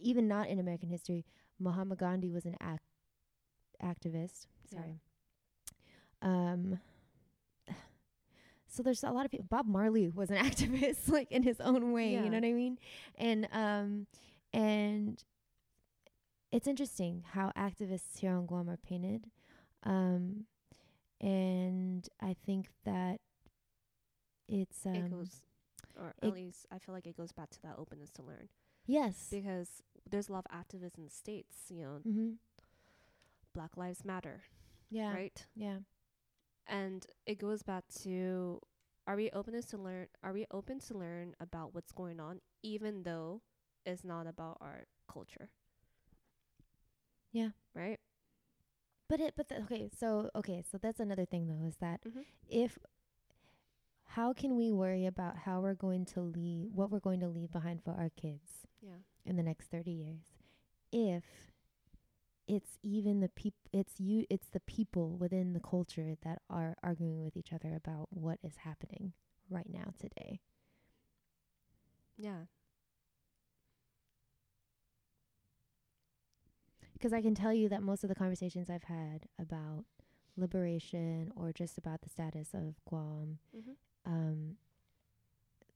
even not in American history, Mahatma Gandhi was an act activist. Yeah. Sorry. Um so there's a lot of people Bob Marley was an activist like in his own way, Yeah. you know what I mean? And um and it's interesting how activists here on Guam are painted. Um and I think that it's um it goes, or it- at least I feel like it goes back to that openness to learn yes. because there's a lot of activists in the states. You know, Mhm. Black Lives Matter, Yeah. right? Yeah. And it goes back to are we openness to learn? Are we open to learn about what's going on, even though it's not about our culture? Yeah. Right. But it, but the, okay, so okay, so that's another thing though, is that Mhm. if how can we worry about how we're going to leave, what we're going to leave behind for our kids Yeah. in the next thirty years, if it's even the peop, it's you, it's the people within the culture that are arguing with each other about what is happening right now today. Yeah. because I can tell you that most of the conversations I've had about liberation or just about the status of Guam, Mm-hmm. Um,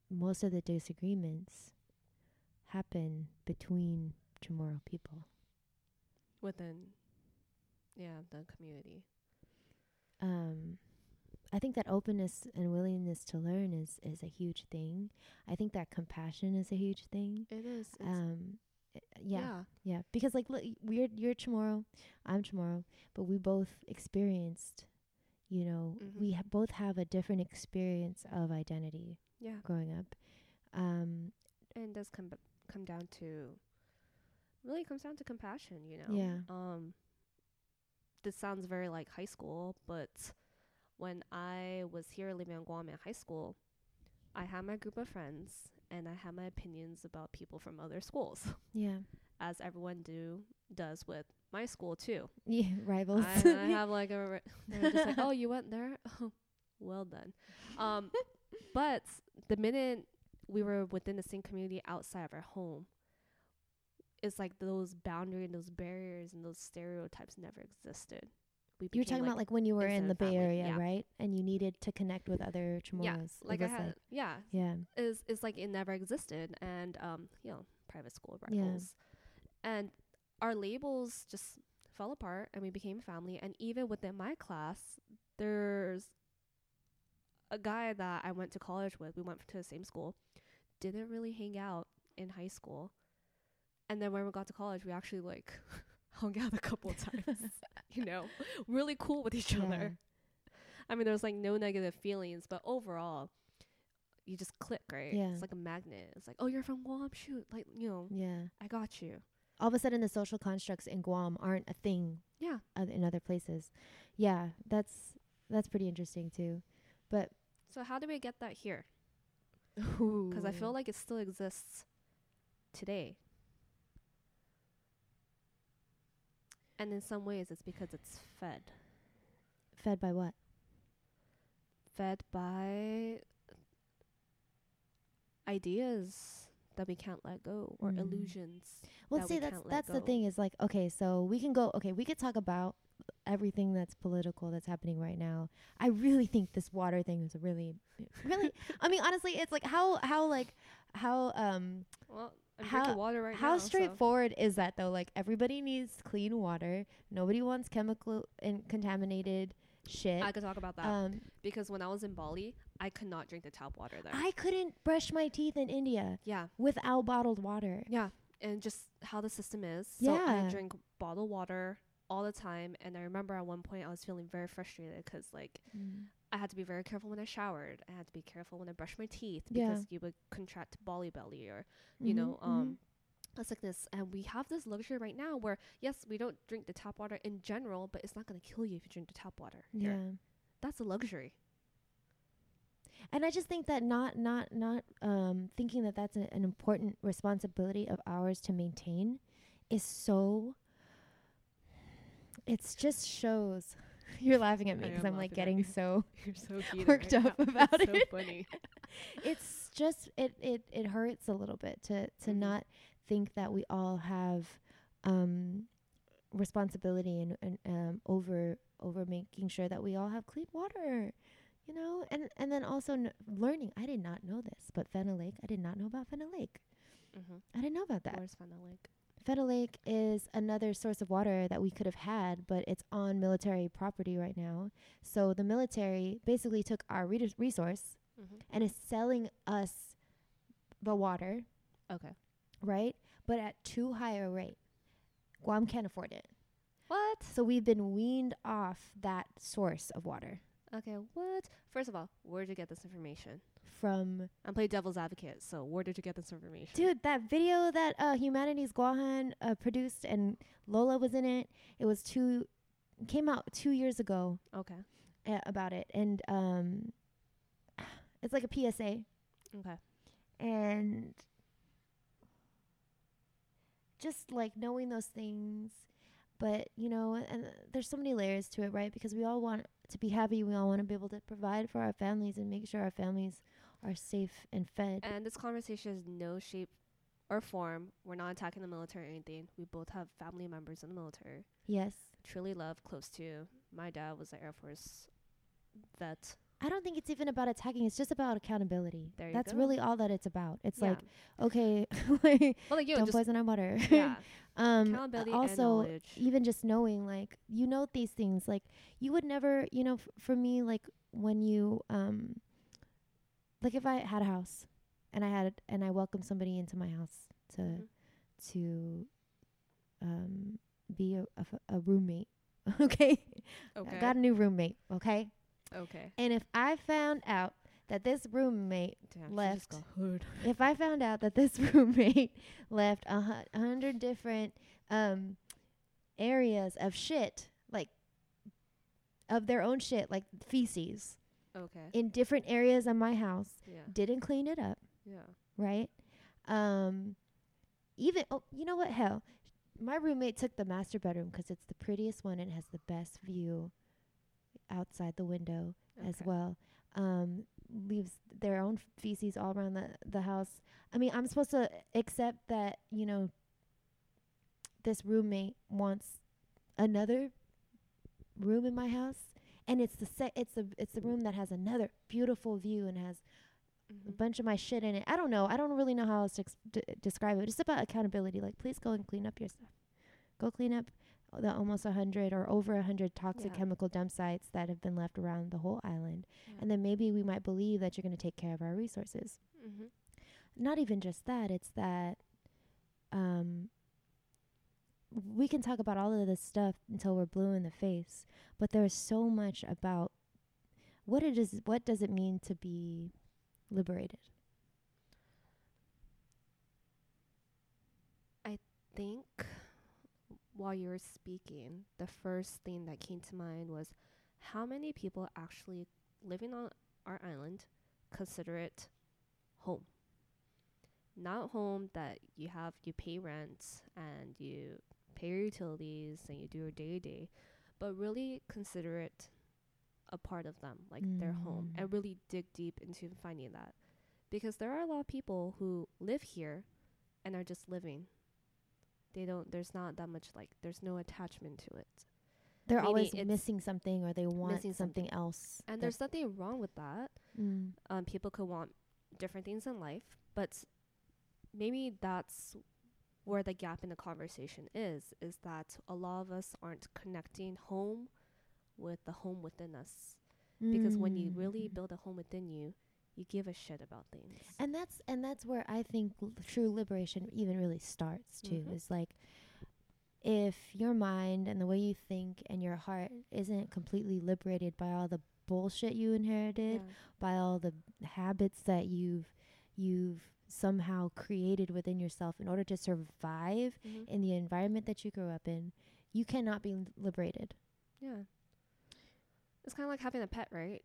most of the disagreements happen between Chamorro people. Within, yeah, the community. Um, I think that openness and willingness to learn is is a huge thing. I think that compassion is a huge thing. It is. Um, i- yeah, yeah. yeah, because like look, we're you're Chamorro, I'm Chamorro, but we both experienced, you know, we Mhm. ha- both have a different experience of identity Yeah. growing up. Um, and does come b- come down to really comes down to compassion you know Yeah. um this sounds very like high school but when i was here living in guam in high school i had my group of friends and i had my opinions about people from other schools yeah, as everyone do does with my school too yeah, rivals. I, I have like a they're just like oh you went there oh well done um but the minute we were within the same community outside of our home it's like those boundary and those barriers and those stereotypes never existed we you were talking about like when you were in the Bay family, Area, yeah. right? And you needed to connect with other Chamorros. yeah like i had yeah yeah, is is like it never existed and um you know private school Yeah. rivals and our labels just fell apart and we became family and even within my class there's a guy that I went to college with we went to the same school didn't really hang out in high school and then when we got to college we actually like hung out a couple of times you know really cool with each Yeah. other I mean, there's like no negative feelings, but overall, you just click, right? Yeah. It's like a magnet. It's like, oh, you're from Guam, shoot, like you know, yeah. I got you. All of a sudden, the social constructs in Guam aren't a thing Yeah, in other places. Yeah, that's that's pretty interesting too. But So how do we get that here? Because I feel like it still exists today. And in some ways, it's because it's fed, fed by what? fed by ideas that we can't let go or Mm. illusions. Well, that see, we that's that's the thing is like, okay, so we can go. Okay, we could talk about everything that's political that's happening right now. I really think this water thing is really, really. I mean, honestly, it's like how how like how um Well, I'm How- water right how now. so- straightforward is that though? Like everybody needs clean water. Nobody wants chemical and contaminated shit. I could talk about that um, because when I was in Bali, I could not drink the tap water there. I couldn't brush my teeth in India yeah, without bottled water. yeah, and just how the system is. So Yeah. I drink bottled water all the time, and I remember at one point I was feeling very frustrated because like I had to be very careful when I showered. I had to be careful when I brushed my teeth Yeah. because you would contract Bali belly or you know Mhm, um. A sickness, and we have this luxury right now where yes, we don't drink the tap water in general, but it's not going to kill you if you drink the tap water. here. yeah. that's a luxury. And I just think that not not not um thinking that that's a, an important responsibility of ours to maintain is so it's just shows you're laughing at me because I'm like getting so You're so Worked right up now. about It's it. So funny. it's just it it it hurts a little bit to to Mhm. not think that we all have um responsibility and, and um over over making sure that we all have clean water you know and and then also n- learning i did not know this but Fena Lake i did not know about Fena Lake Mm-hmm. i didn't know about that Where's Lake? Fena Lake is another source of water that we could have had but it's on military property right now so the military basically took our re- resource Mm-hmm. and is selling us the water Okay. right? But at too high a rate. Guam can't afford it. What? So we've been weaned off that source of water Okay. What? First of all, where did you get this information? from I'm playing devil's advocate, so where did you get this information? dude that video that uh Humanities Guåhan uh, produced and Lola was in it. It was two came out 2 years ago Okay. uh, about it and um it's like a PSA Okay. and just like knowing those things but you know and there's so many layers to it right because we all want to be happy we all want to be able to provide for our families and make sure our families are safe and fed And this conversation is no shape or form. We're not attacking the military or anything. We both have family members in the military. yes Truly love, close to. My dad was an Air Force vet. I don't think it's even about attacking it's just about accountability There you that's go. really all that it's about it's yeah. like okay like, well, like know, don't poison our water yeah, um accountability and also even just knowing like you know these things like you would never you know f- for me like when you um like if I had a house and I had and I welcomed somebody into my house to Mhm. to um be a, a, f- a roommate. okay? Okay. I got a new roommate, okay? Okay. And if I found out that this roommate Damn, left. if I found out that this roommate left a hu- hundred different um areas of shit, like of their own shit, like feces, Okay. in different areas of my house, Yeah. didn't clean it up, Yeah. right? Um, even oh, you know what? Hell, my roommate took the master bedroom 'cause it's the prettiest one and has the best view outside the window as well. Um, leaves their own feces all around the the house. I mean, I'm supposed to accept that you know this roommate wants another room in my house, and it's the se- it's the it's the room that has another beautiful view and has a Mhm. bunch of my shit in it. I don't know. I don't really know how else to ex- d- describe it. It's about accountability. Like, please go and clean up your stuff. Go clean up the almost a hundred or over a hundred toxic Yeah. chemical dump sites that have been left around the whole island. Yeah. And then maybe we might believe that you're going to take care of our resources. Mm-hmm. Not even just that. It's that um, we can talk about all of this stuff until we're blue in the face, but there's so much about what it is. What does it mean to be liberated? I think while you were speaking, the first thing that came to mind was how many people actually living on our island consider it home. Not home that you have you pay rent and you pay your utilities and you do your day to day, but really consider it a part of them, like their home, Mm. and really dig deep into finding that. Because there are a lot of people who live here and are just living they don't there's not that much like there's no attachment to it They're Maybe always missing something or they want missing something, something. else. and there's nothing wrong with that mm, um people could want different things in life but maybe that's where the gap in the conversation is is that a lot of us aren't connecting home with the home within us because when you really mm. build a home within you you give a shit about things and that's and that's where I think l- true liberation even really starts too. Mhm. Is like if your mind and the way you think and your heart isn't completely liberated by all the bullshit you inherited, Yeah. by all the habits that you've you've somehow created within yourself in order to survive Mhm. in the environment that you grew up in, you cannot be liberated. yeah it's kind of like having a pet right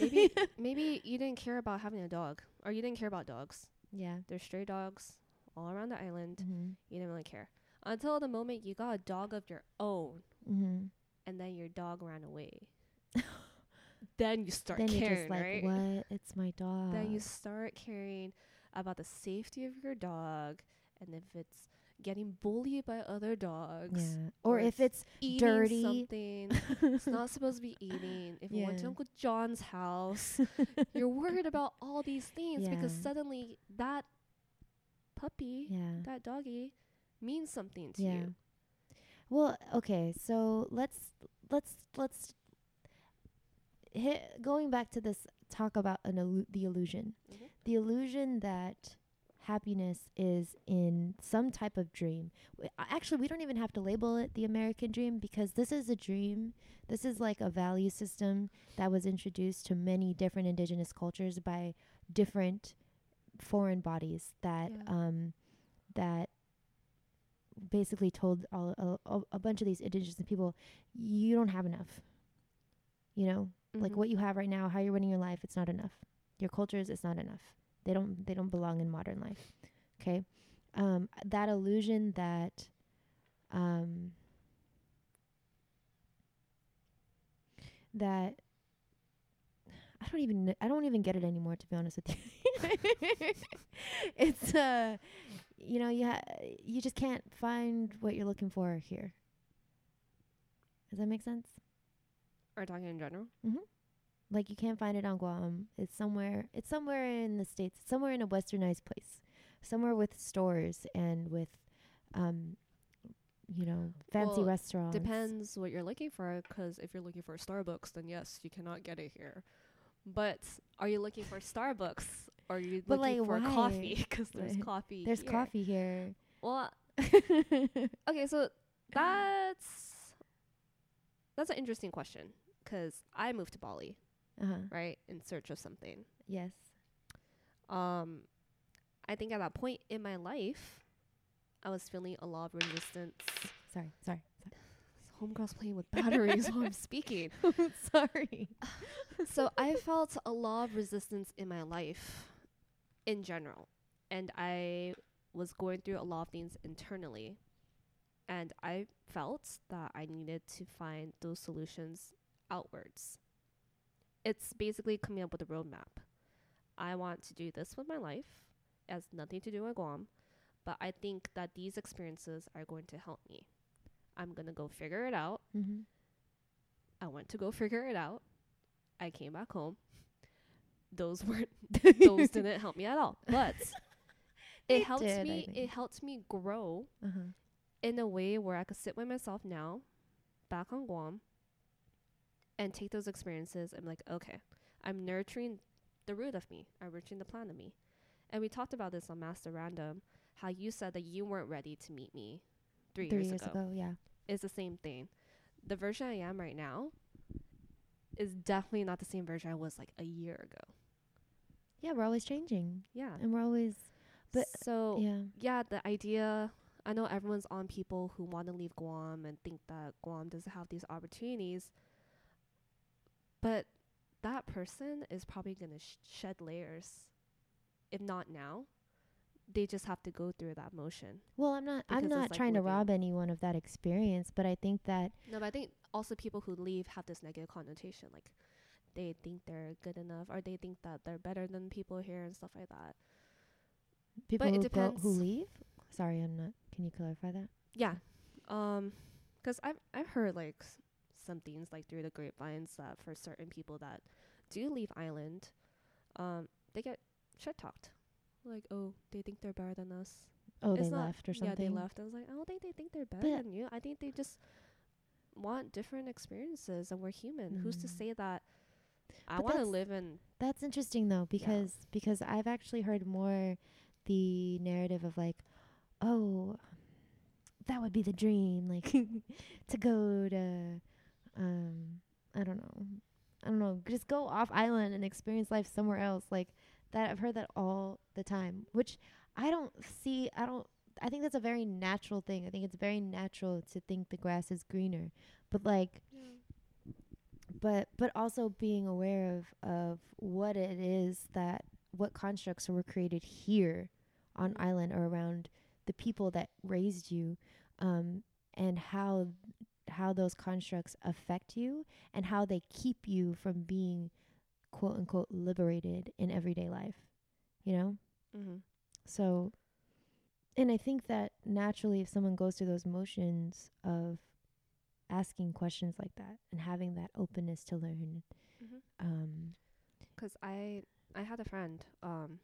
maybe maybe you didn't care about having a dog or you didn't care about dogs yeah. there's stray dogs all around the island Mm-hmm. you didn't really care until the moment you got a dog of your own Mm-hmm. and then your dog ran away then you start Then caring just like, right what? It's my dog. then you start caring about the safety of your dog and if it's getting bullied by other dogs yeah. Or, or if it's eating dirty. something it's not supposed to be eating if you went to uncle john's house you're worried about all these things because suddenly that puppy, yeah. that doggy, means something to Yeah. you. Well, okay, so let's let's let's hit going back to this talk about an illu- the illusion. Mhm. The illusion that happiness is in some type of dream. Actually, we don't even have to label it the American dream because this is a dream. This is like a value system that was introduced to many different indigenous cultures by different foreign bodies that Yeah. um that basically told all a, a, bunch of these indigenous people you don't have enough you know like Mhm. what you have right now how you're running your life it's not enough your cultures it's not enough they don't they don't belong in modern life okay um that illusion that um that I don't even kn- I don't even get it anymore to be honest with you. it's uh you know you ha- you just can't find what you're looking for here. Does that make sense? Are we talking in general? Like you can't find it on Guam. It's somewhere. It's somewhere in the states. It's somewhere in a westernized place. Somewhere with stores and with, um, you know, fancy Well, restaurants. Depends what you're looking for. Because if you're looking for Starbucks, then yes, you cannot get it here. But are you looking for Starbucks or are you But, looking like, for why? coffee? Because there's coffee. There's here. coffee here. Well, okay, so that's that's an interesting question because I moved to Bali, Uh huh. right, in search of something. Yes. Um, I think at that point in my life, I was feeling a lot of resistance. Sorry. Sorry. Homegirl's playing with batteries while I'm speaking. Sorry. sorry. so I felt a lot of resistance in my life in general. And I was going through a lot of things internally. And I felt that I needed to find those solutions outwards. It's basically coming up with a roadmap. I want to do this with my life. It has nothing to do with Guam. But I think that these experiences are going to help me. I'm going to go figure it out. Mm-hmm. I went to go figure it out. I came back home. Those weren't those didn't help me at all. But it helped did, me it helped me grow Uh huh. in a way where I could sit with myself now, back on Guam, and take those experiences and be like, okay, I'm nurturing the root of me. I'm nurturing the plant of me. And we talked about this on Master Random, how you said that you weren't ready to meet me three, Three years, years ago. ago. Yeah. It's the same thing. The version I am right now is definitely not the same version I was like a year ago. Yeah. We're always changing, Yeah. and we're always. but- so yeah. yeah, the idea I know everyone's on people who want to leave Guam and think that Guam doesn't have these opportunities. But that person is probably going to sh- shed layers. If not now, they just have to go through that motion. Well, I'm not. I'm Because not like trying to rob anyone of that experience, but I think that No, but I think also people who leave have this negative connotation. Like they think they're good enough or they think that they're better than people here and stuff like that. people it who go who leave. Sorry, I'm not. Can you clarify that? Yeah. Um, 'cause I've I've heard like s- some things like through the grapevines that for certain people that do leave island, um, they get shit talked. Like, oh, they think they're better than us. Oh, It's they left or something. Yeah, they left. I was like, I don't think they think they're better But- than you. I think they just want different experiences, and we're human. Who's to Mm. say that? I want to live in. That's interesting though, because because I've actually heard more the narrative of like, oh, that would be the dream, like to go to, um, I don't know, I don't know, just go off island and experience life somewhere else. Like that, I've heard that all the time, which I don't see. I don't. I think that's a very natural thing. I think it's very natural to think the grass is greener, but like but but also being aware of of what it is that what constructs were created here on Mhm. island or around the people that raised you um and how how those constructs affect you and how they keep you from being quote unquote liberated in everyday life you know Mm-hmm. so and i think that naturally if someone goes through those motions of asking questions like that and having that openness to learn Mhm. um 'Cause I I had a friend. Um,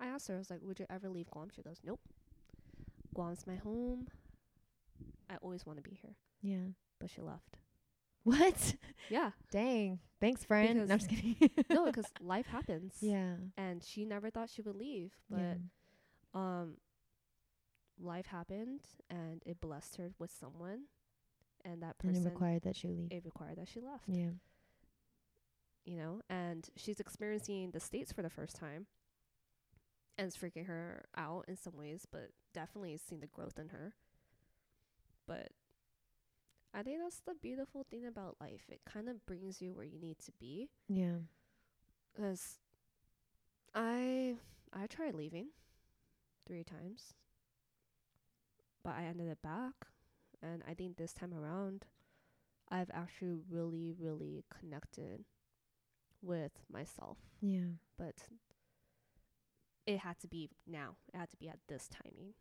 I asked her. I was like, "Would you ever leave Guam?" She goes, "Nope. Guam's my home. I always want to be here." Yeah But she left. what Yeah. dang thanks friend no, I'm just kidding no, because life happens. yeah And she never thought she would leave, but yeah um, life happened, and it blessed her with someone, and that and person it required that she leave it required that she left. yeah you know, and she's experiencing the states for the first time. And it's freaking her out in some ways, but definitely seeing the growth in her. But I think that's the beautiful thing about life. It kind of brings you where you need to be. yeah 'Cause I I tried leaving three times, but I ended it back. And I think this time around, I've actually really, really connected with myself. yeah But it had to be now. It had to be at this timing.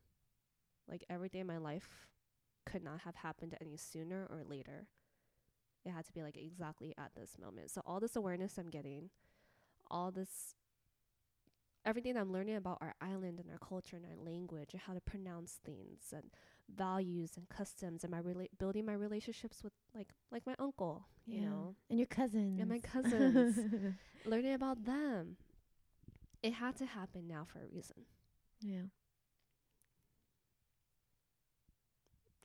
Like every day in my life could not have happened any sooner or later. It had to be like exactly at this moment. So all this awareness I'm getting, all this everything I'm learning about our island and our culture and our language and how to pronounce things and values and customs and my rela- building my relationships with like like my uncle, you Yeah. know, And your cousins. and my cousins, learning about them. It had to happen now for a reason. yeah.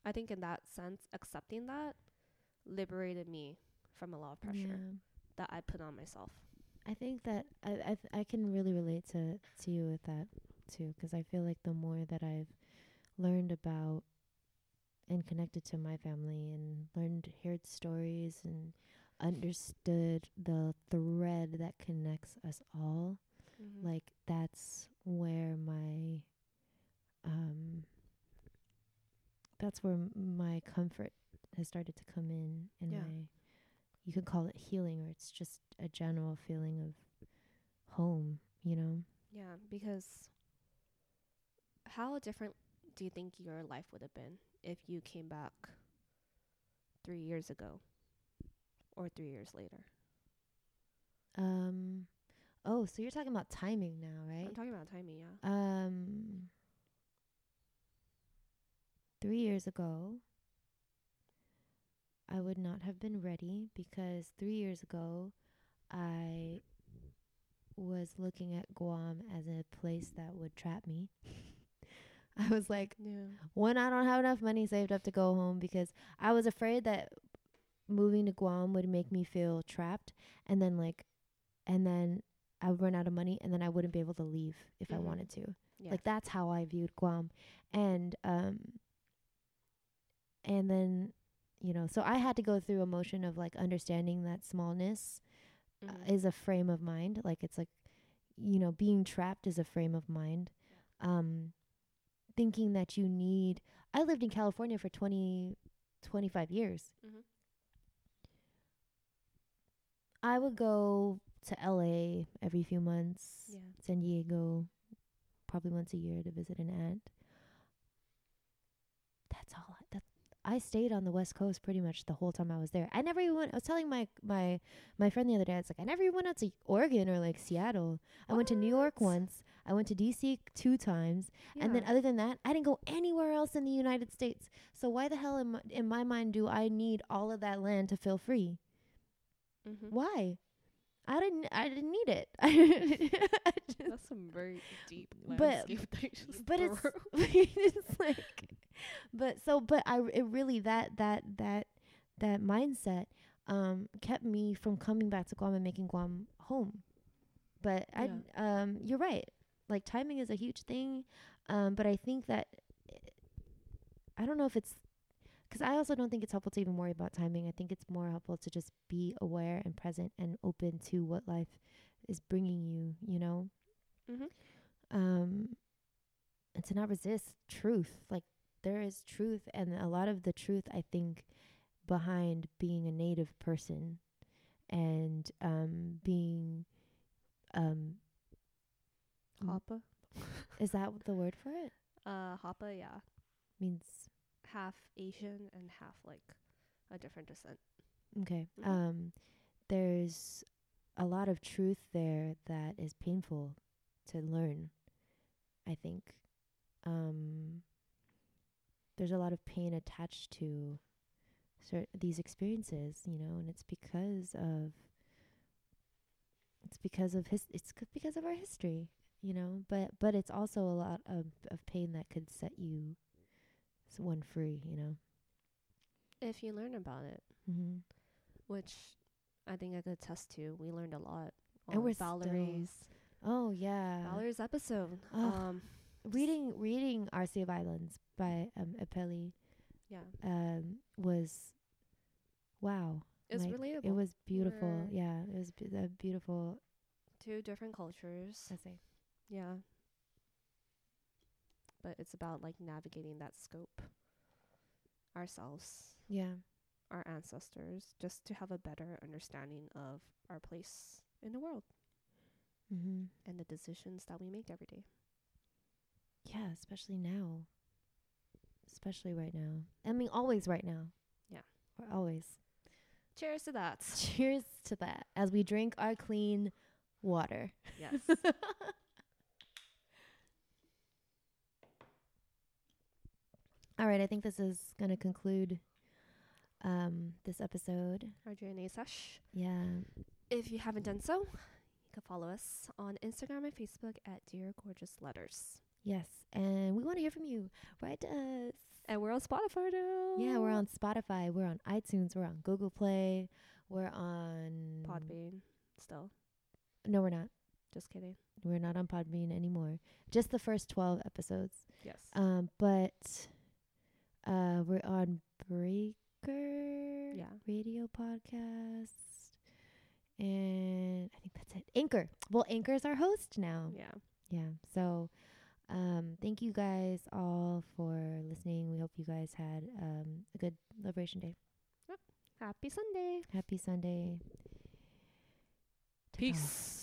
I think in that sense, accepting that liberated me from a lot of pressure Yeah. that I put on myself. I think that I I, th- I can really relate to to you with that too, 'cause I feel like the more that I've learned about and connected to my family and learned heard stories and understood the thread that connects us all, Mm-hmm. like that's where my um that's where my comfort has started to come in and Yeah. my you could call it healing or it's just a general feeling of home you know Yeah, because how different do you think your life would have been if you came back three years ago or three years later? um oh so you're talking about timing now right I'm talking about timing, yeah. um 3 years ago I would not have been ready because 3 years ago I was looking at Guam as a place that would trap me. I was like, Yeah. one, I don't have enough money saved up to go home because I was afraid that moving to Guam would make me feel trapped and then like and then I would run out of money and then I wouldn't be able to leave if I Mhm. wanted to. Yeah. Like that's how I viewed Guam. And um and then you know, so I had to go through a motion of like understanding that smallness uh, Mhm. is a frame of mind. Like it's like you know, being trapped is a frame of mind. Um thinking that you need I lived in California for 20 25 years. Mhm. I would go to LA every few months. Yeah. San Diego probably once a year to visit an aunt. That's all. I, I stayed on the West Coast pretty much the whole time I was there. I never even went. I was telling my my my friend the other day. I was like, I never even went out to Oregon or like Seattle. I went to New York once. I went to DC two times, and then other than that, I didn't go anywhere else in the United States. So why the hell in my, in my mind do I need all of that land to feel free? Mhm. Why? I didn't. I didn't need it. I just- That's some very deep But- landscape that you just but it's it's like but so but i it really that that that that mindset um kept me from coming back to guam and making guam home but i um you're right like timing is a huge thing um but i think that i don't know if it's because i also don't think it's helpful to even worry about timing i think it's more helpful to just be aware and present and open to what life is bringing you you know Mhm. um and to not resist truth like there is truth and a lot of the truth i think behind being a native person and um being um hapa. is that the word for it Uh, hapa, yeah. means Half Asian and half like a different descent. okay Mhm. um there's a lot of truth there that is painful to learn i think um there's a lot of pain attached to cer- these experiences you know and it's because of it's because of his it's c- because of our history you know but but it's also a lot of of pain that could set you s- one free you know If you learn about it, mm-hmm. which I think I could attest to, we learned a lot. And on we're still- oh yeah Valerie's episode. Ugh. Um, reading reading Our Sea of Islands by um Epeli yeah, um was wow it's Like, relatable. it was beautiful We're- yeah it was b- a beautiful two different cultures. essay Yeah. But it's about like navigating that scope ourselves, yeah our ancestors, just to have a better understanding of our place in the world mm-hmm. and the decisions that we make every day. yeah especially now especially right now I mean always right now Yeah. We're always Cheers to that. cheers to that as we drink our clean water yes. all right, I think this is going to conclude um this episode. Our J&A sesh. Yeah. If you haven't done so, you can follow us on Instagram and Facebook at Dear Gorgeous Letters. Yes. And we want to hear from you. Write to us. And we're on Spotify now. Yeah, we're on Spotify, we're on iTunes, we're on Google Play, we're on Podbean still. No, we're not. Just kidding. We're not on Podbean anymore. Just the first 12 episodes. Yes. Um but on Breaker yeah. radio podcast. And I think that's it. Anchor. Well, Anchor is our host now. Yeah. Yeah. So um thank you guys all for listening. We hope you guys had um a good Liberation Day. Happy Sunday. Happy Sunday. Peace.